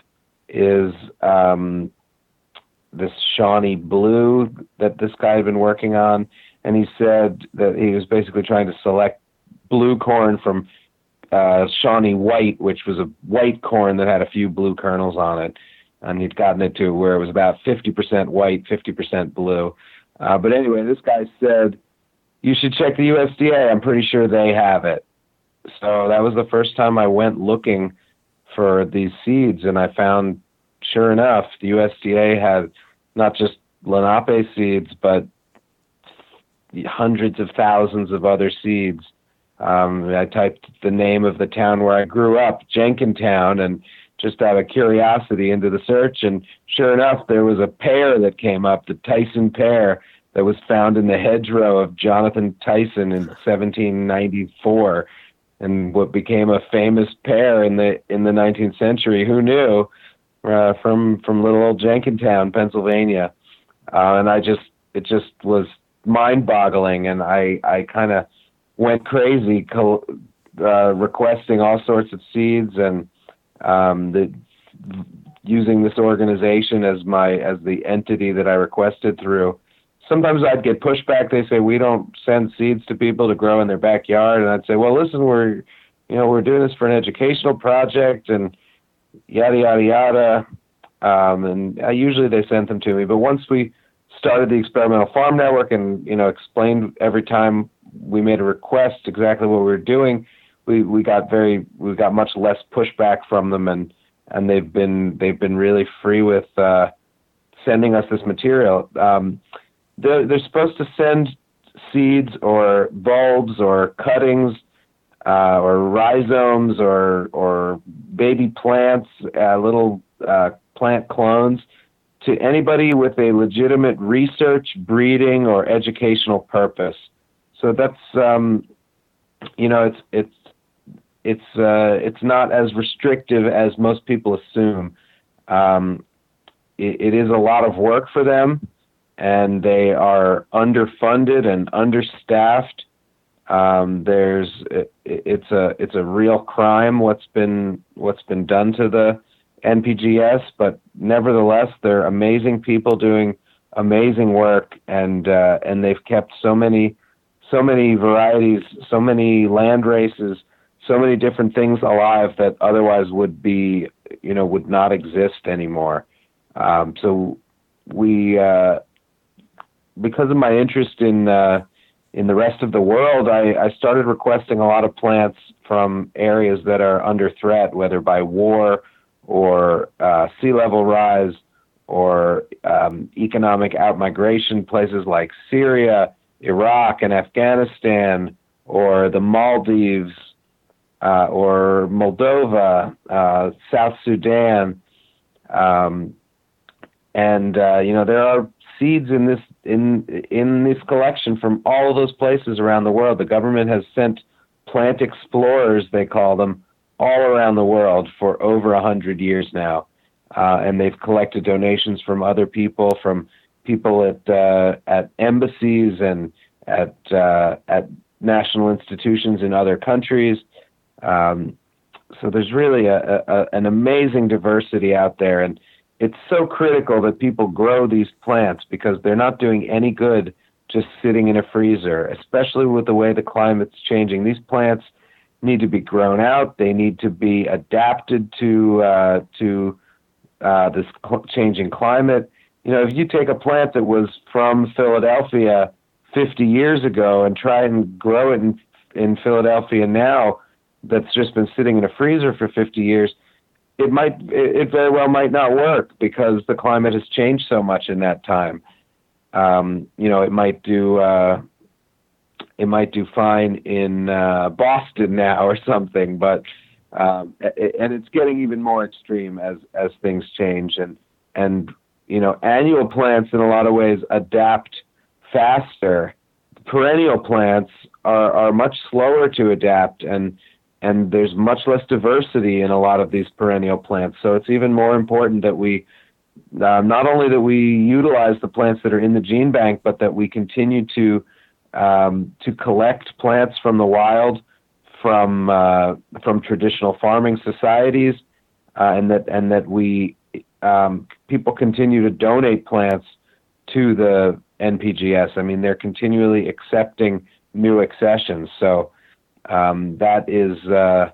is um, this Shawnee Blue that this guy had been working on." And he said that he was basically trying to select blue corn from uh, Shawnee White, which was a white corn that had a few blue kernels on it. And he'd gotten it to where it was about 50% white, 50% blue. Uh, but anyway, this guy said, you should check the USDA. I'm pretty sure they have it. So that was the first time I went looking for these seeds, and I found, sure enough, the USDA had not just Lenape seeds, but hundreds of thousands of other seeds um, I typed the name of the town where I grew up, Jenkintown, and just out of curiosity into the search. And sure enough, there was a pear that came up, the Tyson pear, that was found in the hedgerow of Jonathan Tyson in 1794, and what became a famous pear in the in the 19th century. Who knew? Uh, from from little old Jenkintown, Pennsylvania, uh, and I just it just was mind-boggling, and I I kind of went crazy co- uh, requesting all sorts of seeds and um, the, using this organization as my as the entity that I requested through. Sometimes I'd get pushback. They say we don't send seeds to people to grow in their backyard, and I'd say, well, listen, we're you know we're doing this for an educational project and yada yada yada. Um, and I, usually they sent them to me, but once we started the experimental farm network and you know explained every time we made a request exactly what we were doing, we we got very we got much less pushback from them, and and they've been they've been really free with uh, sending us this material. Um, they're they're supposed to send seeds or bulbs or cuttings uh, or rhizomes or or baby plants, uh, little uh, plant clones to anybody with a legitimate research, breeding, or educational purpose. So that's um, you know it's it's it's uh, it's not as restrictive as most people assume. Um, it, it is a lot of work for them, and they are underfunded and understaffed. Um, there's it, it's a it's a real crime what's been what's been done to the NPGS, but nevertheless they're amazing people doing amazing work, and uh, and they've kept so many so many varieties, so many land races, so many different things alive that otherwise would be, you know, would not exist anymore. Um, so we, uh, because of my interest in uh, in the rest of the world, I, I started requesting a lot of plants from areas that are under threat, whether by war or uh, sea level rise or um, economic outmigration, places like Syria Iraq and Afghanistan or the Maldives uh, or Moldova, uh, South Sudan, um, and uh, you know there are seeds in this in in this collection from all of those places around the world. The government has sent plant explorers, they call them, all around the world for over a hundred years now, uh, and they've collected donations from other people, from people at uh, at embassies and at uh, at national institutions in other countries. Um, so there's really a, a, an amazing diversity out there, and it's so critical that people grow these plants because they're not doing any good just sitting in a freezer, especially with the way the climate's changing. These plants need to be grown out. They need to be adapted to uh, to uh, this cl- changing climate you know, if you take a plant that was from Philadelphia 50 years ago and try and grow it in, in Philadelphia now, that's just been sitting in a freezer for 50 years, it might it very well might not work because the climate has changed so much in that time. Um, you know, it might do uh, it might do fine in uh, Boston now or something, but um, and it's getting even more extreme as as things change and and you know annual plants in a lot of ways adapt faster. Perennial plants are are much slower to adapt and and there's much less diversity in a lot of these perennial plants. So it's even more important that we uh, not only that we utilize the plants that are in the gene bank, but that we continue to um, to collect plants from the wild, from uh, from traditional farming societies, uh, and that and that we um, people continue to donate plants to the NPGS. I mean, they're continually accepting new accessions. So um, that is uh,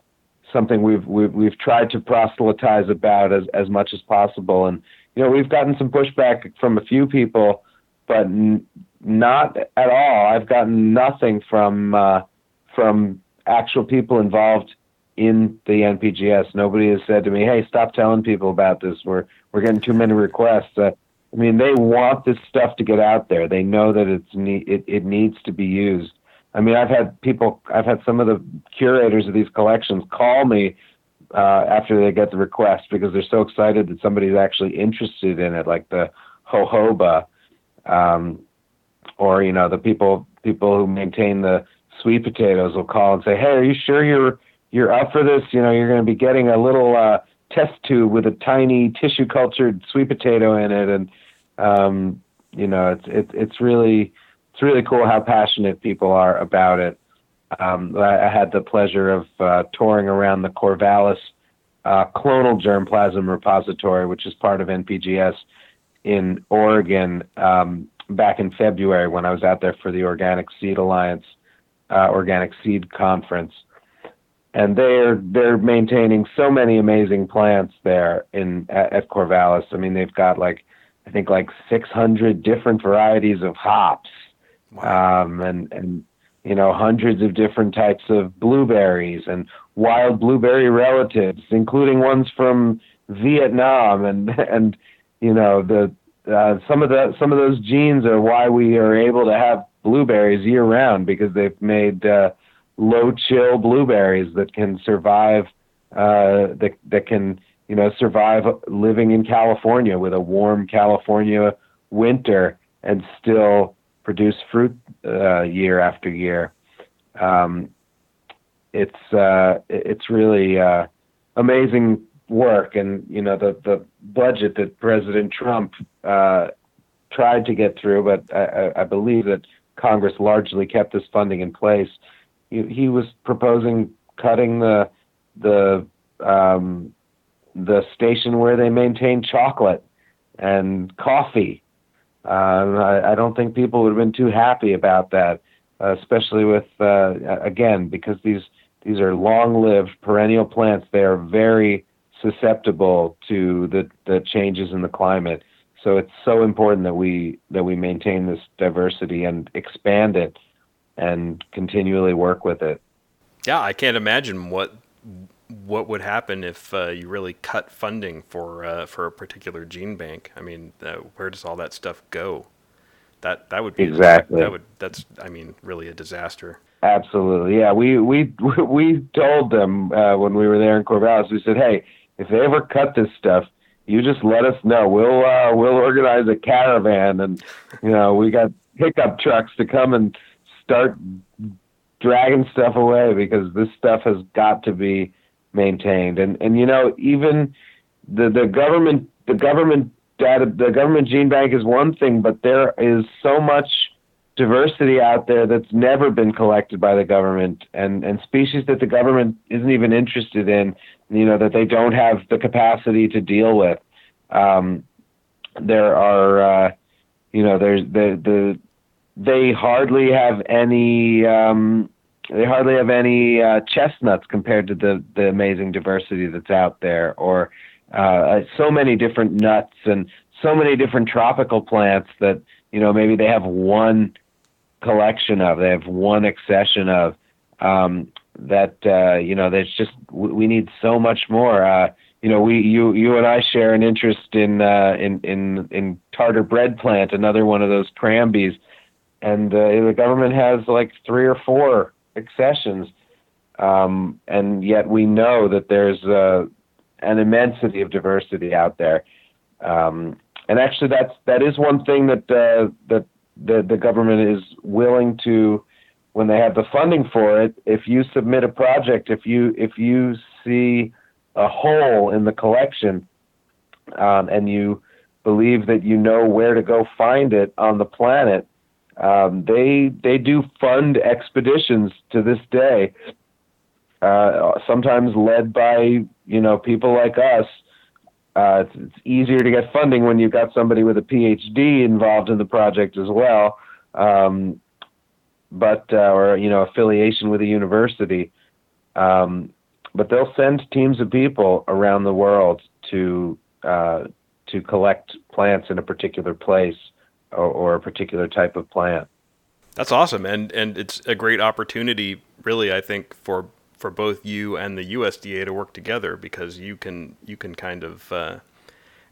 something we've, we've we've tried to proselytize about as as much as possible. And you know, we've gotten some pushback from a few people, but n- not at all. I've gotten nothing from uh, from actual people involved in the NPGS. Nobody has said to me, "Hey, stop telling people about this. We're we're getting too many requests." Uh, I mean, they want this stuff to get out there. They know that it's ne- it, it needs to be used. I mean, I've had people, I've had some of the curators of these collections call me uh, after they get the request because they're so excited that somebody's actually interested in it, like the jojoba, um, or you know, the people people who maintain the sweet potatoes will call and say, "Hey, are you sure you're you're up for this? You know, you're going to be getting a little uh, test tube with a tiny tissue cultured sweet potato in it, and um, you know, it's it's it's really it's really cool how passionate people are about it. Um, I, I, had the pleasure of uh, touring around the Corvallis uh, Clonal Germplasm Repository, which is part of NPGS in Oregon, um, back in February when I was out there for the Organic Seed Alliance uh, Organic Seed Conference. And they're they're maintaining so many amazing plants there in at, at Corvallis. I mean, they've got like I think like 600 different varieties of hops wow. um, and and you know hundreds of different types of blueberries and wild blueberry relatives, including ones from Vietnam, and and you know the uh, some of the some of those genes are why we are able to have blueberries year round because they've made uh, low chill blueberries that can survive uh, that that can you know survive living in California with a warm California winter and still produce fruit uh, year after year. Um, it's uh, it's really uh, amazing work, and you know the the budget that President Trump uh, tried to get through, but I, I, believe that Congress largely kept this funding in place. He, was proposing cutting the the um, the station where they maintain chocolate and coffee uh, I, I don't think people would have been too happy about that, uh, especially with uh, again because these these are long-lived perennial plants. They are very susceptible to the, the changes in the climate. So it's so important that we that we maintain this diversity and expand it and continually work with it. Yeah, I can't imagine what what would happen if uh, you really cut funding for uh, for a particular gene bank? I mean, uh, where does all that stuff go? That that would be exactly that would that's I mean really a disaster. Absolutely, yeah. We we we told them uh, when we were there in Corvallis. We said, hey, if they ever cut this stuff, you just let us know. We'll uh, we'll organize a caravan, and you know we got pickup trucks to come and start dragging stuff away because this stuff has got to be maintained. And and you know even the the government the government data the government gene bank is one thing, but there is so much diversity out there that's never been collected by the government and and species that the government isn't even interested in you know that they don't have the capacity to deal with um, there are uh, you know there's the the they hardly have any um, they hardly have any uh, chestnuts compared to the the amazing diversity that's out there, or uh, so many different nuts and so many different tropical plants that you know maybe they have one collection of, they have one accession of. Um, that uh, you know, there's just we need so much more. Uh, you know, we you you and I share an interest in uh, in in in tartar bread plant, another one of those crambes, and uh, the government has like three or four accessions, um, and yet we know that there's uh, an immensity of diversity out there. Um, and actually, that's that is one thing that uh, that the the government is willing to, when they have the funding for it. If you submit a project, if you if you see a hole in the collection, um, and you believe that you know where to go find it on the planet, um, they they do fund expeditions to this day. Uh, sometimes led by you know people like us. Uh, it's, it's, easier to get funding when you've got somebody with a PhD involved in the project as well, um, but uh, or you know affiliation with a university. Um, but they'll send teams of people around the world to uh, to collect plants in a particular place or, or, a particular type of plant. That's awesome, and and it's a great opportunity, really. I think for for both you and the USDA to work together because you can you can kind of uh,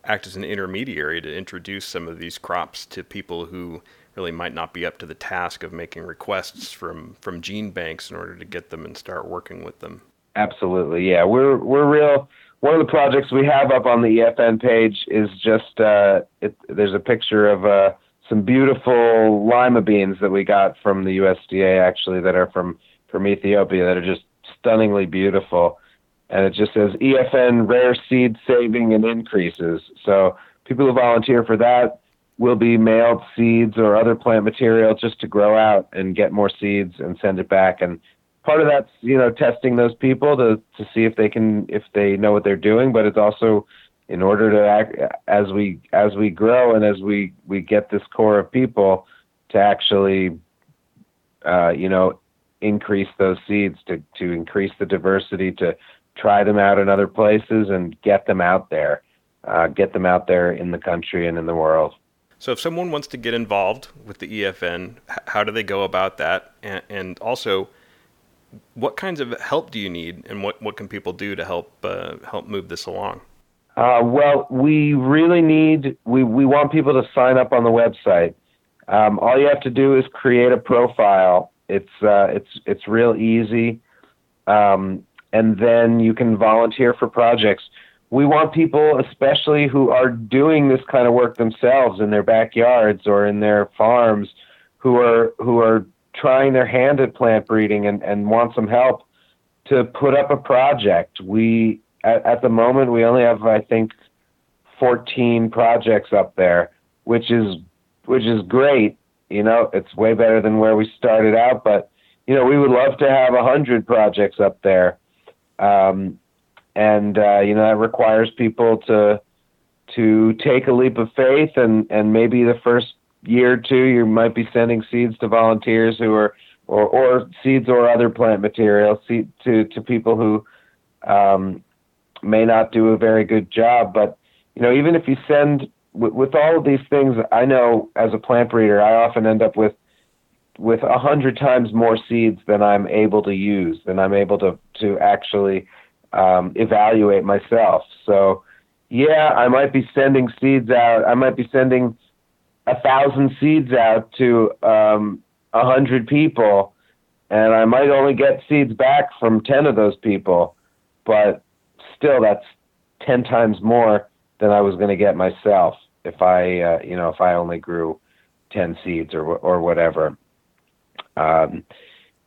act as an intermediary to introduce some of these crops to people who really might not be up to the task of making requests from from gene banks in order to get them and start working with them. Absolutely, yeah. We're we're real. One of the projects we have up on the EFN page is just uh, it, there's a picture of uh, some beautiful lima beans that we got from the USDA actually that are from from Ethiopia that are just stunningly beautiful. And it just says EFN rare seed saving and increases. So people who volunteer for that will be mailed seeds or other plant material just to grow out and get more seeds and send it back. And part of that's you know testing those people to to see if they can if they know what they're doing but it's also in order to act as we as we grow and as we we get this core of people to actually uh, you know increase those seeds to to increase the diversity to try them out in other places and get them out there uh, get them out there in the country and in the world so if someone wants to get involved with the EFN how do they go about that and, and also what kinds of help do you need, and what, what can people do to help uh, help move this along? Uh, well, we really need we we want people to sign up on the website. Um, all you have to do is create a profile. It's uh, it's it's real easy, um, and then you can volunteer for projects. We want people, especially who are doing this kind of work themselves in their backyards or in their farms, who are who are trying their hand at plant breeding and, and want some help to put up a project. We at, at the moment we only have I think 14 projects up there, which is which is great. You know, it's way better than where we started out, but you know, we would love to have hundred projects up there. Um, and uh, you know, that requires people to to take a leap of faith and and maybe the first year or two, you might be sending seeds to volunteers who are, or, or seeds or other plant material seed, to, to people who um, may not do a very good job. But, you know, even if you send, with, with all of these things, I know as a plant breeder, I often end up with, with a hundred times more seeds than I'm able to use, than I'm able to, to actually um, evaluate myself. So, yeah, I might be sending seeds out. I might be sending a thousand seeds out to um, a um, hundred people, and I might only get seeds back from ten of those people, but still, that's ten times more than I was going to get myself if I, uh, you know, if I only grew ten seeds or or whatever. Um,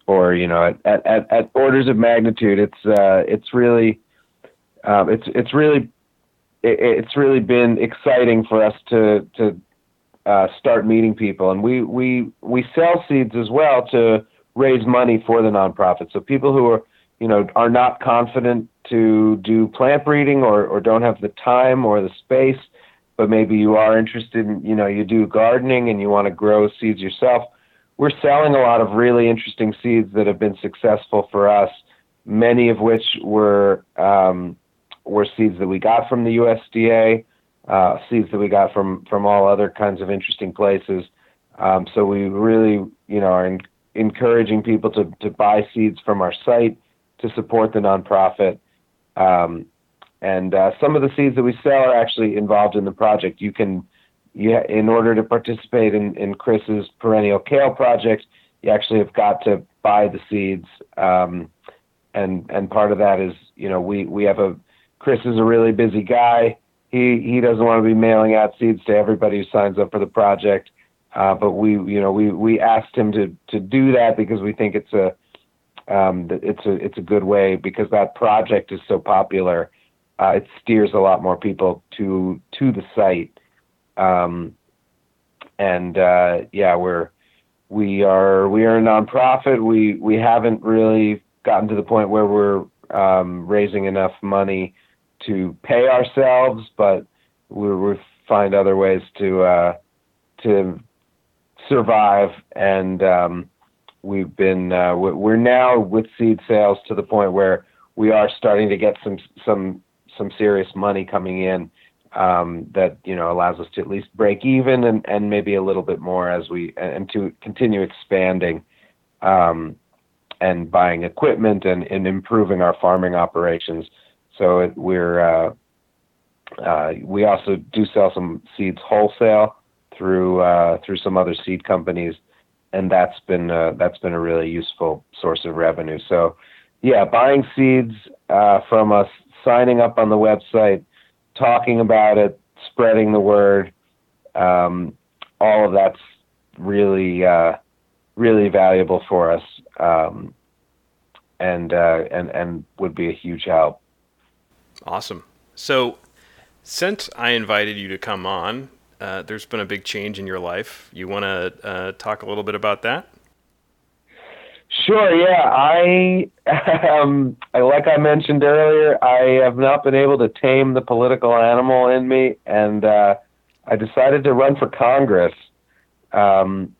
or you know, at, at, at orders of magnitude, it's uh, it's really, um, it's it's really, it, it's really been exciting for us to to uh, start meeting people. And we, we, we sell seeds as well to raise money for the nonprofit. So people who are, you know, are not confident to do plant breeding or, or don't have the time or the space, but maybe you are interested in, you know, you do gardening and you want to grow seeds yourself. We're selling a lot of really interesting seeds that have been successful for us, many of which were um, were seeds that we got from the USDA uh, seeds that we got from from all other kinds of interesting places. Um, so we really, you know, are in, encouraging people to to buy seeds from our site to support the nonprofit. Um, and uh, some of the seeds that we sell are actually involved in the project. You can, you in order to participate in, in Chris's perennial kale project, you actually have got to buy the seeds. Um, and and part of that is, you know, we we have a Chris is a really busy guy. He he doesn't want to be mailing out seeds to everybody who signs up for the project. Uh, but we, you know, we we asked him to to do that because we think it's a um, it's a it's a good way because that project is so popular. Uh, it steers a lot more people to to the site, um, and uh, yeah, we're we are we are a nonprofit. We we haven't really gotten to the point where we're um, raising enough money to pay ourselves, but we we find other ways to uh, to survive and um, we've been uh, we're now with seed sales to the point where we are starting to get some some some serious money coming in um, that you know allows us to at least break even and, and maybe a little bit more as we and to continue expanding um, and buying equipment and, and improving our farming operations. So it, we're uh, uh, we also do sell some seeds wholesale through uh, through some other seed companies and that's been uh, that's been a really useful source of revenue. So, yeah, buying seeds uh, from us, signing up on the website, talking about it, spreading the word, um, all of that's really uh, really valuable for us, um, and uh, and and would be a huge help. Awesome. So, since I invited you to come on, uh, there's been a big change in your life. You want to uh, talk a little bit about that? Sure. Yeah, I, um, like I mentioned earlier, I have not been able to tame the political animal in me, and uh, I decided to run for Congress. Um,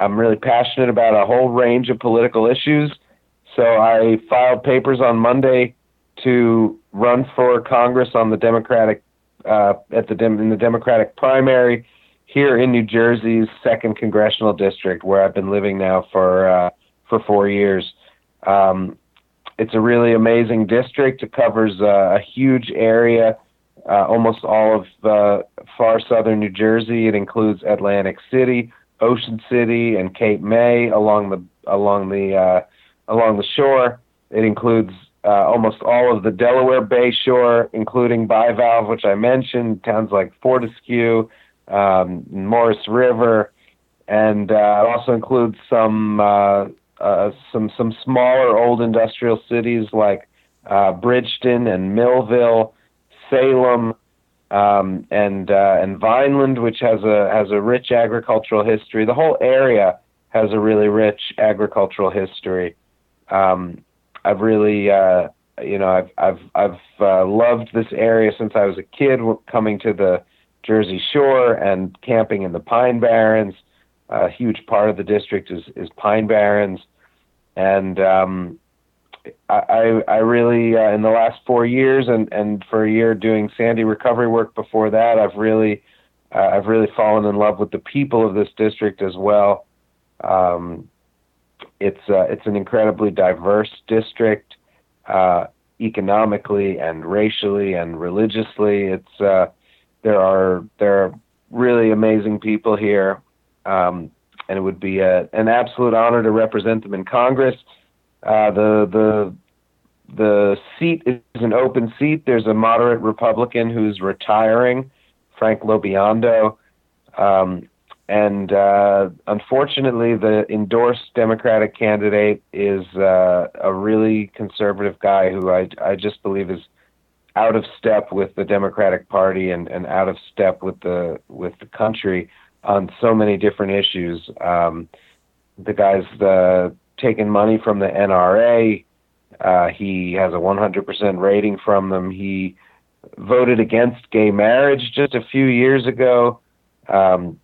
I'm really passionate about a whole range of political issues, so I filed papers on Monday to run for Congress on the Democratic uh, at the in the Democratic primary here in New Jersey's second congressional district, where I've been living now for uh, for four years. Um, it's a really amazing district. It covers uh, a huge area, uh, almost all of uh, far southern New Jersey. It includes Atlantic City, Ocean City, and Cape May along the along the uh, along the shore. It includes uh, almost all of the Delaware Bay shore, including Bivalve, which I mentioned, towns like Fortescue, um, Maurice River, and uh, also includes some uh, uh, some some smaller old industrial cities like uh, Bridgeton and Millville, Salem, um, and uh, and Vineland, which has a has a rich agricultural history. The whole area has a really rich agricultural history. Um, I've really, uh, you know, I've I've I've uh, loved this area since I was a kid, coming to the Jersey Shore and camping in the Pine Barrens. A huge part of the district is is Pine Barrens, and um, I I really uh, in the last four years and and for a year doing Sandy recovery work before that, I've really uh, I've really fallen in love with the people of this district as well. Um, it's uh, it's an incredibly diverse district, uh, economically and racially and religiously. It's uh, there are there are really amazing people here, um, and it would be a, an absolute honor to represent them in Congress. Uh, the the the seat is an open seat. There's a moderate Republican who's retiring, Frank LoBiondo. Um, and uh, unfortunately, the endorsed Democratic candidate is uh, a really conservative guy who I, I just believe is out of step with the Democratic Party and, and out of step with the with the country on so many different issues. Um, the guy's uh, taken money from the NRA. Uh, he has a 100% rating from them. He voted against gay marriage just a few years ago. Um,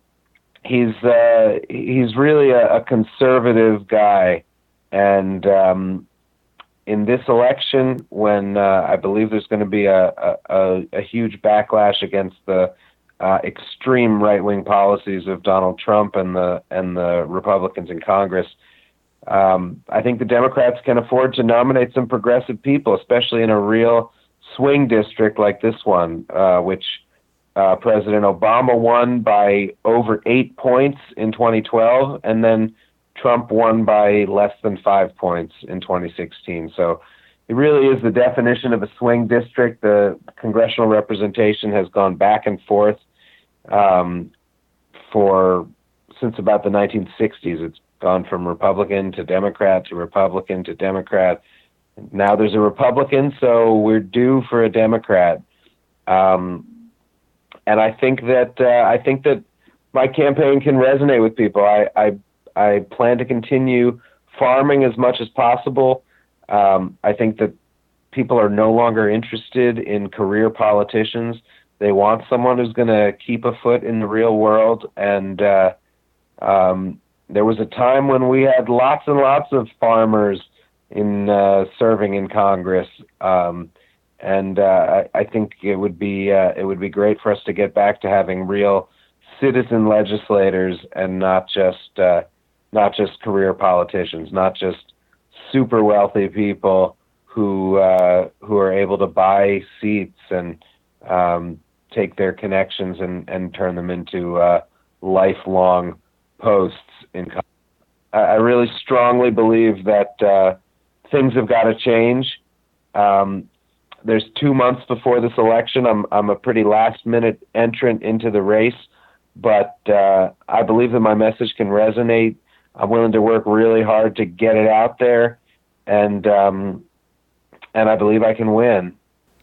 he's uh, he's really a, a conservative guy, and um, in this election, when uh, I believe there's going to be a, a, a huge backlash against the uh, extreme right wing policies of Donald Trump and the and the Republicans in Congress. Um, I think the Democrats can afford to nominate some progressive people, especially in a real swing district like this one, uh, which uh, President Obama won by over eight points in 2012, and then Trump won by less than five points in 2016. So it really is the definition of a swing district. The congressional representation has gone back and forth um, for since about the 1960s. It's gone from Republican to Democrat to Republican to Democrat. Now there's a Republican, so we're due for a Democrat. Um, and I think that uh, I think that my campaign can resonate with people. I, I I plan to continue farming as much as possible. Um, I think that people are no longer interested in career politicians. They want someone who's going to keep a foot in the real world. And uh, um, there was a time when we had lots and lots of farmers in uh, serving in Congress. Um, and uh, I, I think it would be uh, it would be great for us to get back to having real citizen legislators and not just uh, not just career politicians, not just super wealthy people who uh, who are able to buy seats and um, take their connections and, and turn them into uh, lifelong posts in. I really strongly believe that uh, things have got to change. Um, there's two months before this election. I'm I'm a pretty last minute entrant into the race, but uh, I believe that my message can resonate. I'm willing to work really hard to get it out there, and um, and I believe I can win.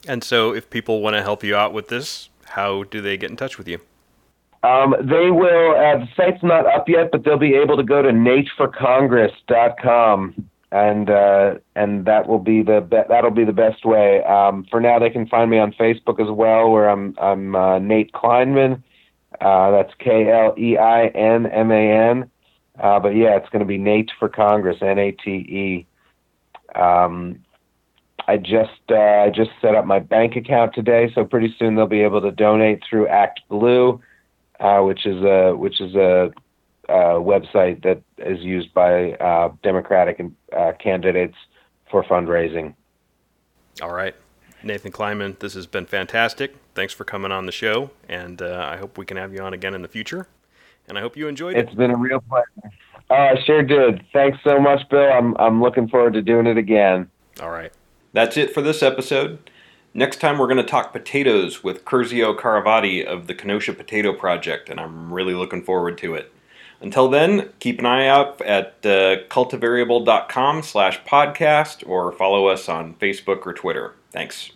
And so, if people want to help you out with this, how do they get in touch with you? Um, they will. Uh, the site's not up yet, but they'll be able to go to nateforcongress.com and uh, and that will be the be- that'll be the best way. Um, for now, they can find me on Facebook as well, where I'm I'm uh, Nate Kleinman. Uh, that's K L E I N M A N. Uh, but yeah, it's going to be Nate for Congress, N A T E. Um, I just uh, I just set up my bank account today, so pretty soon they'll be able to donate through Act Blue, uh, which is a which is a uh, website that is used by uh, Democratic uh, candidates for fundraising. All right. Nathan Kleinman, this has been fantastic. Thanks for coming on the show, and uh, I hope we can have you on again in the future. And I hope you enjoyed it. It's been a real pleasure. Oh, I sure did. Thanks so much, Bill. I'm I'm looking forward to doing it again. All right. That's it for this episode. Next time, we're going to talk potatoes with Curzio Caravati of the Kenosha Potato Project, and I'm really looking forward to it. Until then, keep an eye out at uh, cultivariable.com slash podcast or follow us on Facebook or Twitter. Thanks.